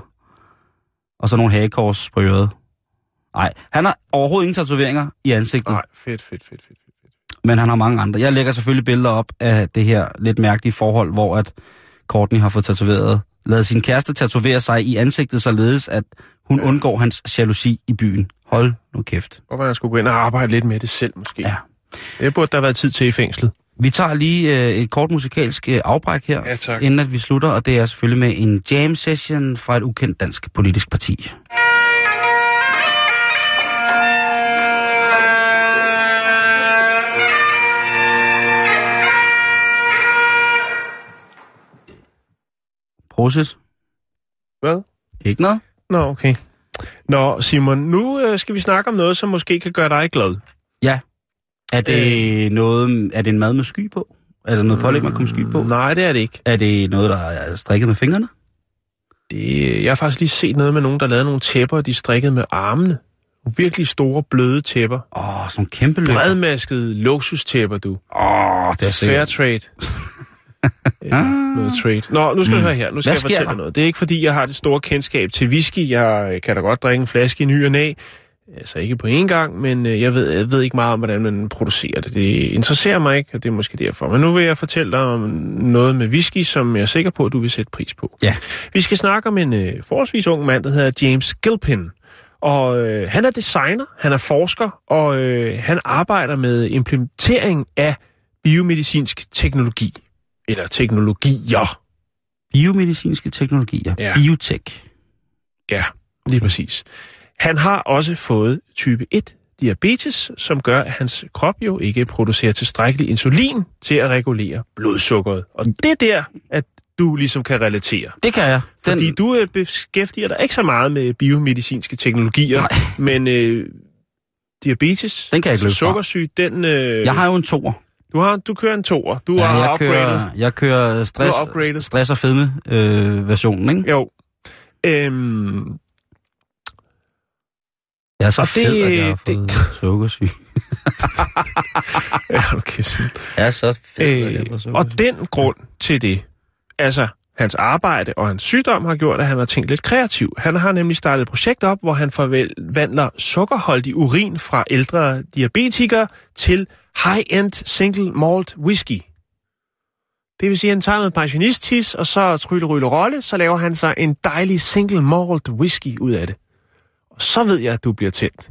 Og så nogle hagekors på øret. Nej, han har overhovedet ingen tatoveringer i ansigtet, Nej, fedt, fedt, fedt, fedt. men han har mange andre. Jeg lægger selvfølgelig billeder op af det her lidt mærkelige forhold, hvor at Courtney har fået tatoveret, lavet sin kæreste tatovere sig i ansigtet, således at hun ja. undgår hans jalousi i byen. Hold nu kæft. Hvor man skulle gå ind og arbejde lidt med det selv, måske. Ja. Det burde der have været tid til i fængslet. Vi tager lige øh, et kort musikalsk øh, afbræk her, Ja, tak. inden at vi slutter, og det er selvfølgelig med en jam session fra et ukendt dansk politisk parti. Prosit. Hvad? Ikke noget? Nå, okay. Nå, Simon, nu øh, skal vi snakke om noget, som måske kan gøre dig glad. Ja. Er det, øh. noget, er det en mad med sky på? Er der noget pålæg, man kommer sky på? Nej, det er det ikke. Er det noget, der er strikket med fingrene? Det, jeg har faktisk lige set noget med nogen, der lavede nogle tæpper, de strikkede med armene. Virkelig store, bløde tæpper. Åh, sådan nogle kæmpe løb. Bredmaskede luksustæpper, du. Åh, det er Fair trade. Ja, noget trade. Nå, nu skal mm. du høre her. Nu skal Hvad jeg fortælle dig noget. Det er ikke, fordi jeg har det store kendskab til whisky. Jeg kan da godt drikke en flaske i ny og næ. Altså ikke på én gang, men øh, jeg ved, jeg ved ikke meget om, hvordan man producerer det. Det interesserer mig ikke, og det er måske derfor. Men nu vil jeg fortælle dig om noget med whisky, som jeg er sikker på, at du vil sætte pris på. Ja. Vi skal snakke om en øh, forholdsvis ung mand, der hedder James Gilpin. Og øh, han er designer, han er forsker, og øh, han arbejder med implementering af biomedicinsk teknologi. Eller teknologier. Biomedicinske teknologier. Ja. Biotech. Ja, lige præcis. Han har også fået type 1 diabetes, som gør, at hans krop jo ikke producerer tilstrækkelig insulin til at regulere blodsukkeret. Og det er der, at du ligesom kan relatere. Det kan jeg. Den, Fordi du øh, beskæftiger dig ikke så meget med biomedicinske teknologier, Nej. men øh, diabetes, Den kan jeg ikke fra. sukkersyg, den... Øh, jeg har jo en toer. du, har, du kører en toer. Du Ja, har jeg, upgraded. kører, jeg kører stress, stress og fedme øh, versionen, ikke? Jo. Øhm, Jeg er så Og fed, det- at jeg har det- fået sukkersyg. ja, okay. Jeg er så fed, at jeg har Øh, fået og den grund til det, altså, Hans arbejde og hans sygdom har gjort, at han har tænkt lidt kreativ. Han har nemlig startet et projekt op, hvor han forvandler sukkerholdig urin fra ældre diabetikere til high-end single malt whisky. Det vil sige, at han tager noget pensionisttis, og så trylle rylle rolle, så laver han sig en dejlig single malt whisky ud af det. Og så ved jeg, at du bliver tændt.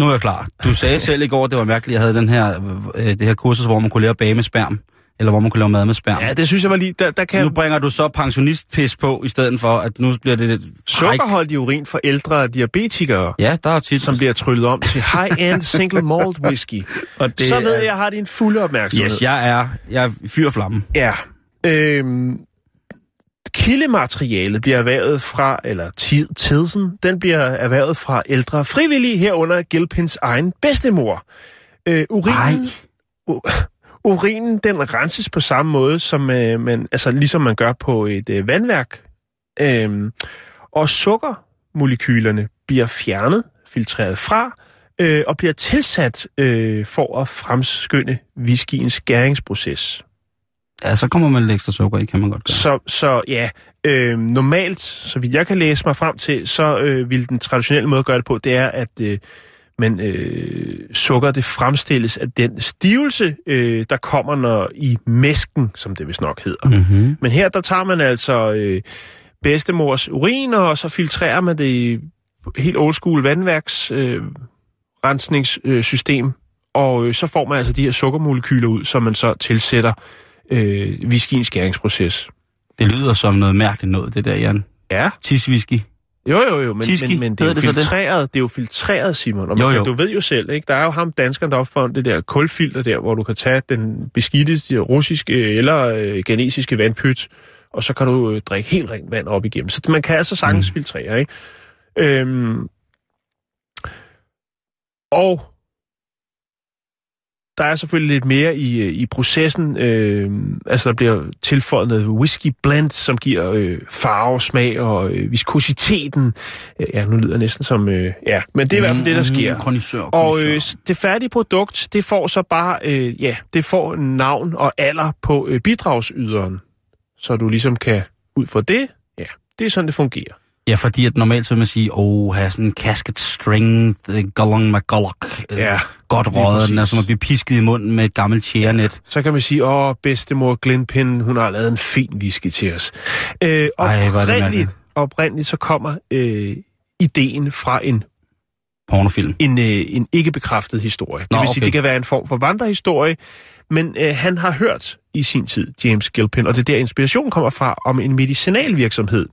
Nu er jeg klar. Du sagde selv i går, at det var mærkeligt, at jeg havde den her, øh, det her kursus, hvor man kunne lære at bage med sperm. Eller hvor man kunne lave mad med sperm. Ja, det synes jeg var lige... Der, der kan Nu bringer du så pensionistpis på, i stedet for, at nu bliver det lidt... sukkerholdig urin for ældre diabetikere, Ja, der er tit... som bliver tryllet om til high-end single malt whisky. Og det så ved er- jeg, at jeg har din fulde opmærksomhed. Yes, jeg er, jeg er fyr og flamme. Ja. Øhm, kildematerialet bliver erhvervet fra, eller tid, tidsen, den bliver erhvervet fra ældre frivillige, herunder Gilpins egen bedstemor. Øh, urinen, u- urinen, den renses på samme måde, som øh, man, altså ligesom man gør på et øh, vandværk. Øhm, og sukkermolekylerne bliver fjernet, filtreret fra, øh, og bliver tilsat øh, for at fremskynde whiskyens gæringsproces. Ja, så kommer man lidt ekstra sukker i, kan man godt gøre. Så, så ja, øh, normalt, så vidt jeg kan læse mig frem til, så øh, vil den traditionelle måde at gøre det på, det er, at øh, man, øh, sukker det fremstilles af den stivelse, øh, der kommer når i mæsken, som det vist nok hedder. Mm-hmm. Men her, der tager man altså øh, bedstemors urin, og så filtrerer man det i helt old school vandværks øh, rensningssystem, og øh, så får man altså de her sukkermolekyler ud, som man så tilsætter øh, whiskyens skæringsproces. Det lyder som noget mærkeligt noget, det der, Jan. Ja. Tiswhisky. Jo, jo, jo, men, Tiski, men, men det er jo det så det? filtreret, det er jo filtreret, Simon. Og man Jo, jo. du ved jo selv, ikke? Der er jo ham danskeren, der opfandt det der kulfilter der, hvor du kan tage den beskidte russiske eller øh, genesiske vandpyt, og så kan du øh, drikke helt rent vand op igennem. Så man kan altså sagtens mm. filtrere, ikke? Øhm, og der er selvfølgelig lidt mere i, øh, i processen. Øh, altså, der bliver tilføjet noget whisky blend, som giver øh, farve, smag og øh, viskositeten. Øh, ja, nu lyder næsten som... Øh, ja, men det er i hvert fald det, der sker. Kronisør, Og øh, det færdige produkt, det får så bare, øh, ja, det får navn og alder på øh, bidragsyderen. Så du ligesom kan ud fra det, ja, det er sådan, det fungerer. Ja, fordi at normalt så vil man sige, åh, oh, sådan en casket strength, uh, gallon McGulloch. Uh, Ja, Godt røget, præcis. som at blive pisket i munden med et gammelt tjærenet. Så kan man sige, åh, bedstemor Glenpin, hun har lavet en fin whisky til os. Øh, Ej, det oprindeligt, mærkeligt. oprindeligt så kommer øh, ideen fra en Pornofilm. en, øh, en ikke bekræftet historie. Det Nå, vil sige, okay. det kan være en form for vandrehistorie, men øh, han har hørt i sin tid, James Gilpin, og det er der inspirationen kommer fra, om en medicinalvirksomhed,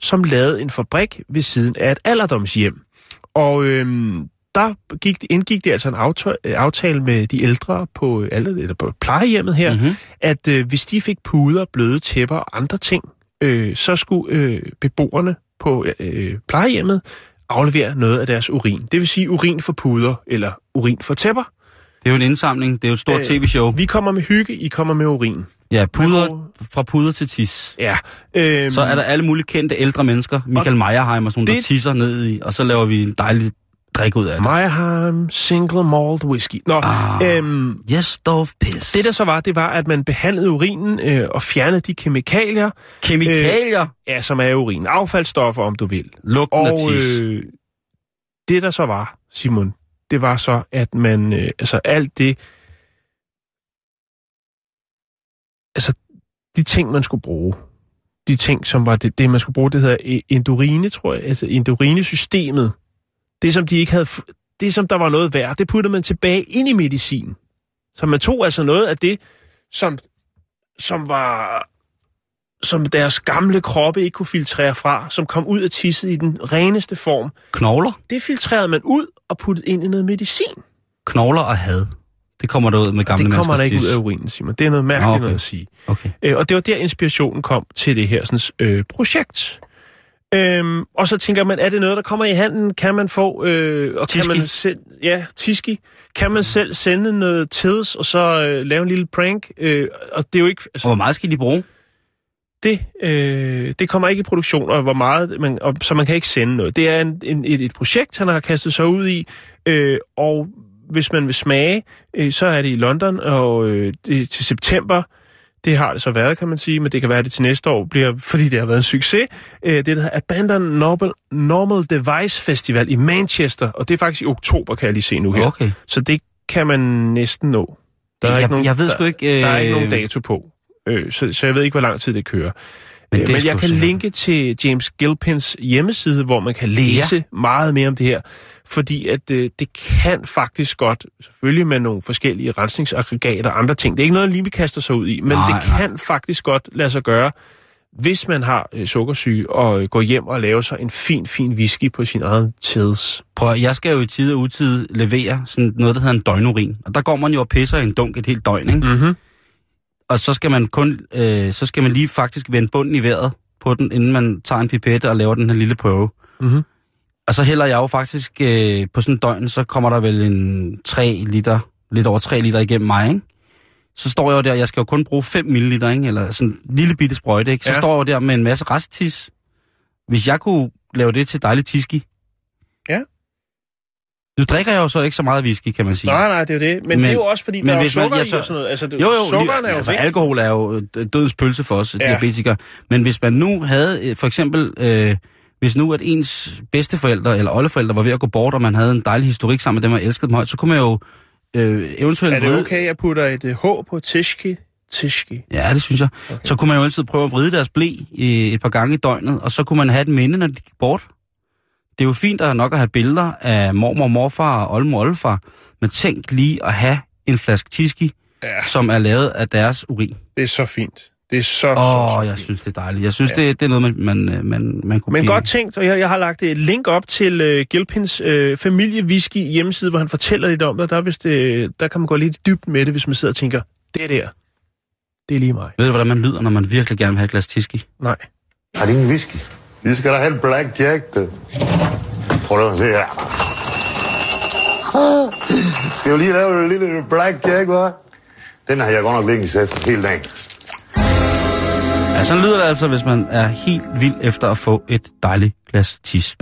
som lavede en fabrik ved siden af et alderdomshjem. Og øh, der gik, indgik det altså en aftale, aftale med de ældre på, øh, alder, eller på plejehjemmet her, Mhm. at øh, hvis de fik puder, bløde tæpper og andre ting, øh, så skulle øh, beboerne på øh, plejehjemmet aflevere noget af deres urin. Det vil sige urin for puder eller urin for tæpper. Det er jo en indsamling, det er jo et stort Øh, tv-show. Vi kommer med hygge, I kommer med urin. Ja, puder, fra puder til tis. Ja. Øhm, Så er der alle mulige kendte ældre mennesker, Michael Meyerheim og sådan nogle, der det- tisser ned i, og så laver vi en dejlig drik ud af det. Meyerheim Single Malt Whisky. Nå, Ah. øhm, Yes, dove piss. det der så var, det var, at man behandlede urinen øh, og fjernede de kemikalier, Kemikalier, ja, som er urin. Affaldsstoffer, om du vil. lugten af Og tis. øh, det der så var, Simon, det var så, at man, øh, altså alt det, altså de ting, man skulle bruge, de ting, som var det, det man skulle bruge, det hedder e- endurine, tror jeg, altså endurinesystemet, det som de ikke havde, det som der var noget værd, det puttede man tilbage ind i medicin. Så man tog altså noget af det, som, som var som deres gamle kroppe ikke kunne filtrere fra, som kom ud af tisset i den reneste form, Knogler? det filtrerede man ud og puttede ind i noget medicin. Knogler og had. Det kommer der ud med gamle det kommer der ikke ud tis. af urinen, Simon. Det er noget mærkeligt okay. noget at sige. Okay. Øh, og det var der, inspirationen kom til det her sådan, øh, projekt. Øhm, og så tænker man, er det noget, der kommer i handen? Kan man få... Øh, og kan Tiski. man selv, ja, tiski. Kan man selv sende noget tids, og så øh, lave en lille prank? Øh, og det er jo ikke... Og Altså, hvor meget skal de bruge? Det, øh, det kommer ikke i produktion, og hvor meget, man, og, så man kan ikke sende noget. Det er en, en, et, et projekt, han har kastet sig ud i, øh, og hvis man vil smage, øh, så er det i London, og øh, det til september. Det har det så været, kan man sige, men det kan være, at det til næste år bliver, fordi det har været en succes. Øh, det, der hedder Abandon Normal, Normal Device Festival i Manchester, og det er faktisk i oktober, kan jeg lige se nu her. Okay. Så det kan man næsten nå. Der er jeg, ikke nogen, jeg ved sgu ikke... Der, der er ikke nogen øh, dato på, øh, så, så jeg ved ikke, hvor lang tid det kører. Men Men, det men jeg kan linke til James Gilpins hjemmeside, hvor man kan læse ja. meget mere om det her. Fordi at øh, det kan faktisk godt, selvfølgelig med nogle forskellige rensningsaggregater og andre ting. Det er ikke noget, lige vi kaster sig ud i, men Nej, det kan faktisk godt lade sig gøre, hvis man har øh, sukkersyge, og øh, gå hjem og lave sig en fin, fin whisky på sin egen tids. Prøv, jeg skal jo i tid og utid levere sådan noget, der hedder en døgnurin. Og der går man jo og pisser i en dunk et helt døgn, ikke? Mm-hmm. Og så skal man kun, øh, så skal man lige faktisk vende bunden i vejret på den, inden man tager en pipette og laver den her lille prøve. Mhm. Og så hælder jeg jo faktisk øh, på sådan en døgn, så kommer der vel en 3 liter, lidt over 3 liter igennem mig, ikke? Så står jeg jo der, jeg skal jo kun bruge 5 ml, ikke? Eller sådan en lille bitte sprøjte, ikke? Så Ja. står jeg jo der med en masse resttis. Hvis jeg kunne lave det til dejlig tiski. Nu drikker jeg jo så ikke så meget whisky, kan man sige. Nej, nej, det er jo det. Men, men det er jo også, fordi men der er hvis man- sukker ja, i så- og sådan noget. Altså, det, Jo, jo, sukkeren er jo altså, vigtig. alkohol er jo øh, dødens pølse for os Ja. diabetikere. Men hvis man nu havde, øh, for eksempel, øh, hvis nu at ens bedsteforældre eller oldeforældre var ved at gå bort, og man havde en dejlig historik sammen med dem og elskede dem højt, så kunne man jo øh, eventuelt... Er det okay, at jeg putter et øh, H på Tishki? Tishki. Ja, det synes jeg. Okay. Så kunne man jo altid prøve at vride deres blæ øh, et par gange i døgnet, og så kunne man have et minde, når de gik bort. Det er jo fint at nok at have billeder af mormor, morfar og oldemor og oldefar, men tænk lige at have en flaske tiski, Ja, som er lavet af deres urin. det er så fint. Det er så, Åh, så, oh, så jeg fint. synes, det er dejligt. Jeg synes, Ja. det, det er noget, man, man, øh, man, man kunne Men blive... godt tænkt, og jeg, jeg har lagt et link op til øh, Gilpins øh, familiewhisky hjemmeside, hvor han fortæller lidt om det. Der, er vist, øh, der kan man gå lidt dybden med det, hvis man sidder og tænker, det der, det er lige mig. Ved du, hvordan man lyder, når man virkelig gerne vil have et glas tiski? Nej. Har de ingen whisky? Vi skal da have en Black Jack, du. Prøv at se her. Skal jo lige lave en lille Black Jack, hva'? Den har jeg godt nok i sæt hele dagen. Ja, sådan lyder det altså, hvis man er helt vild efter at få et dejligt glas tis.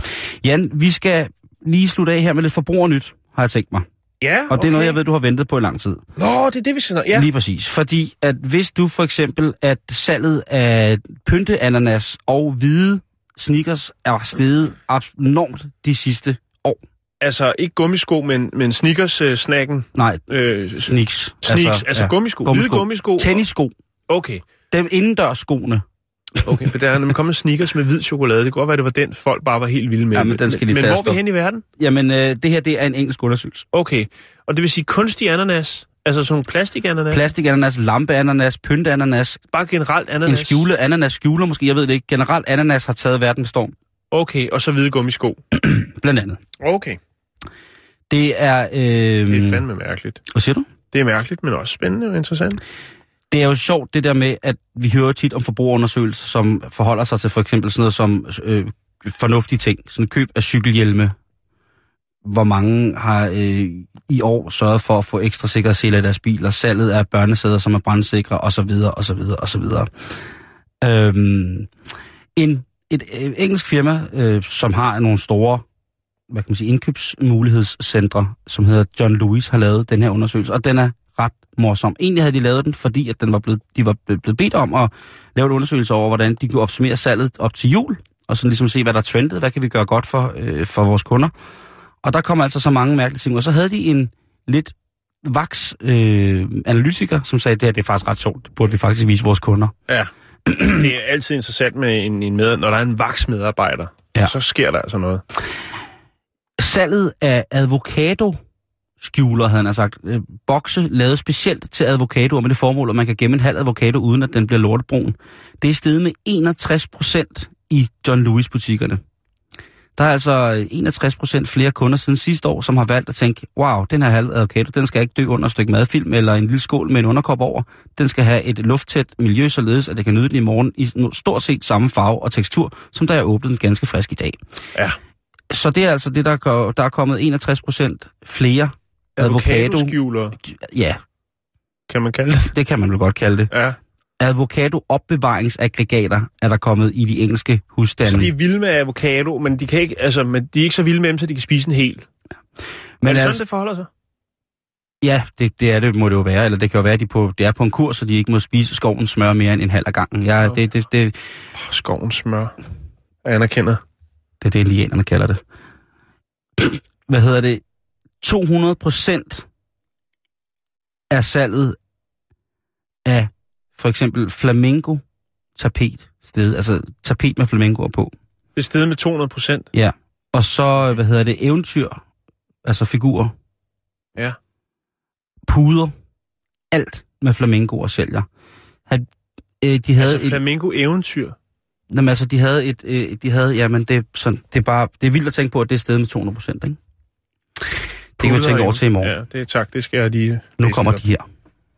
Jan, vi skal lige slutte af her med lidt forbrugernyt, har jeg tænkt mig. Ja, Og det er noget, jeg ved, du har ventet på i lang tid. Nå, det er det, vi skal. Ja. Lige præcis. Fordi at hvis du for eksempel, at salget af pynteananas og hvide sneakers er steget enormt de sidste år. Altså, ikke gummisko, men, men sneakers-snakken. Nej, Øh, sneaks. sneaks, altså, altså gummisko. Hvide gummisko. Tennissko. Okay. Dem indendørsskoene. Okay, for der er nemlig kommet sneakers med hvid chokolade. Det kunne godt være, det var den, folk bare var helt vilde med. Ja, men den skal de Men hvor er vi hen i verden? Jamen, øh, det her det er en engelsk undersøgelse. Okay. Og det vil sige kunstig ananas? Altså sådan plastikananas? Plastikananas, lampeananas, pynteananas, Bare generelt ananas? en skjule, ananas skjuler måske, jeg ved det ikke. Generelt ananas har taget verden med storm, Okay, og så hvide gummisko. blandt andet. Okay. Det er... Øh, Det er fandme mærkeligt. Hvad siger du? Det er mærkeligt, men også spændende og interessant. Det er jo sjovt det der med, at vi hører tit om forbrugerundersøgelser, som forholder sig til for eksempel sådan noget som øh, fornuftige ting. Sådan køb af cykelhjelme. Hvor mange har øh, i år sørget for at få ekstra sikkerhedsseler i deres biler. Salget af børnesæder, som er brandsikre, osv., osv., osv. Øhm, en, et øh, engelsk firma, øh, som har nogle store hvad kan man sige, indkøbsmulighedscentre, som hedder John Lewis, har lavet den her undersøgelse, og den er ret morsom. Egentlig havde de lavet den, fordi at den var blevet, de var blevet bedt om at lave en undersøgelse over, hvordan de kunne optimere salget op til jul, og sådan ligesom se, hvad der er trendet, hvad kan vi gøre godt for, øh, for vores kunder. Og der kom altså så mange mærkelige ting, og så havde de en lidt vaks øh, analytiker, som sagde, det her det er faktisk ret sjovt, det burde vi faktisk vise vores kunder. Ja. det er altid interessant med en, en med, når der er en vaksmedarbejder. Ja. Så sker der altså noget. Salget af avocado skjuler, havde han sagt. Øh, bokse lavet specielt til avocadoer med det formål, at man kan gemme en halv avocado, uden at den bliver lortebrun. Det er steget med 61 procent i John Lewis butikkerne. Der er altså 61 procent flere kunder siden sidste år, som har valgt at tænke, wow, den her halv avocado, den skal ikke dø under et stykke madfilm eller en lille skål med en underkop over. Den skal have et lufttæt miljø, således at det kan nyde den i morgen i stort set samme farve og tekstur, som da jeg åbnede den ganske frisk i dag. Ja. Så det er altså det, der, går, der er kommet 61 procent flere avocado. Avocadoskjuler, Ja, kan man kalde det. det kan man vel godt kalde det. Ja. Avocado-opbevaringsaggregater er der kommet i de engelske husstande. Så de er vilde med avocado, men de, kan ikke, altså, men de er ikke så vilde med dem, så de kan spise en hel. Men Men er det sådan, altså, det forholder sig? Ja, det, det er det, må det jo være. Eller det kan jo være, at de på, det er på en kurs, så de ikke må spise skovens smør mere end en halv af gangen. Ja, Okay. det, det, det, Skovens smør. Jeg anerkender. det er det, indianerne kalder det. Hvad hedder det? 200 procent er salget af for eksempel flamingo tapet sted, altså tapet med flamingoer på. Det er stedet med 200 procent. Ja. Og så, hvad hedder det, eventyr, altså figurer, Ja. puder, alt med flamingoer sælger. Han, øh, de havde Altså flamingo-eventyr. jamen, altså, de havde et, øh, de havde, jamen, det, er sådan, det er bare, det er vildt at tænke på, at det er stedet med 200 procent, ikke? Det kan vi tænke over til i morgen. Ja, det er tak. Det skal jeg lige... Nu kommer de her.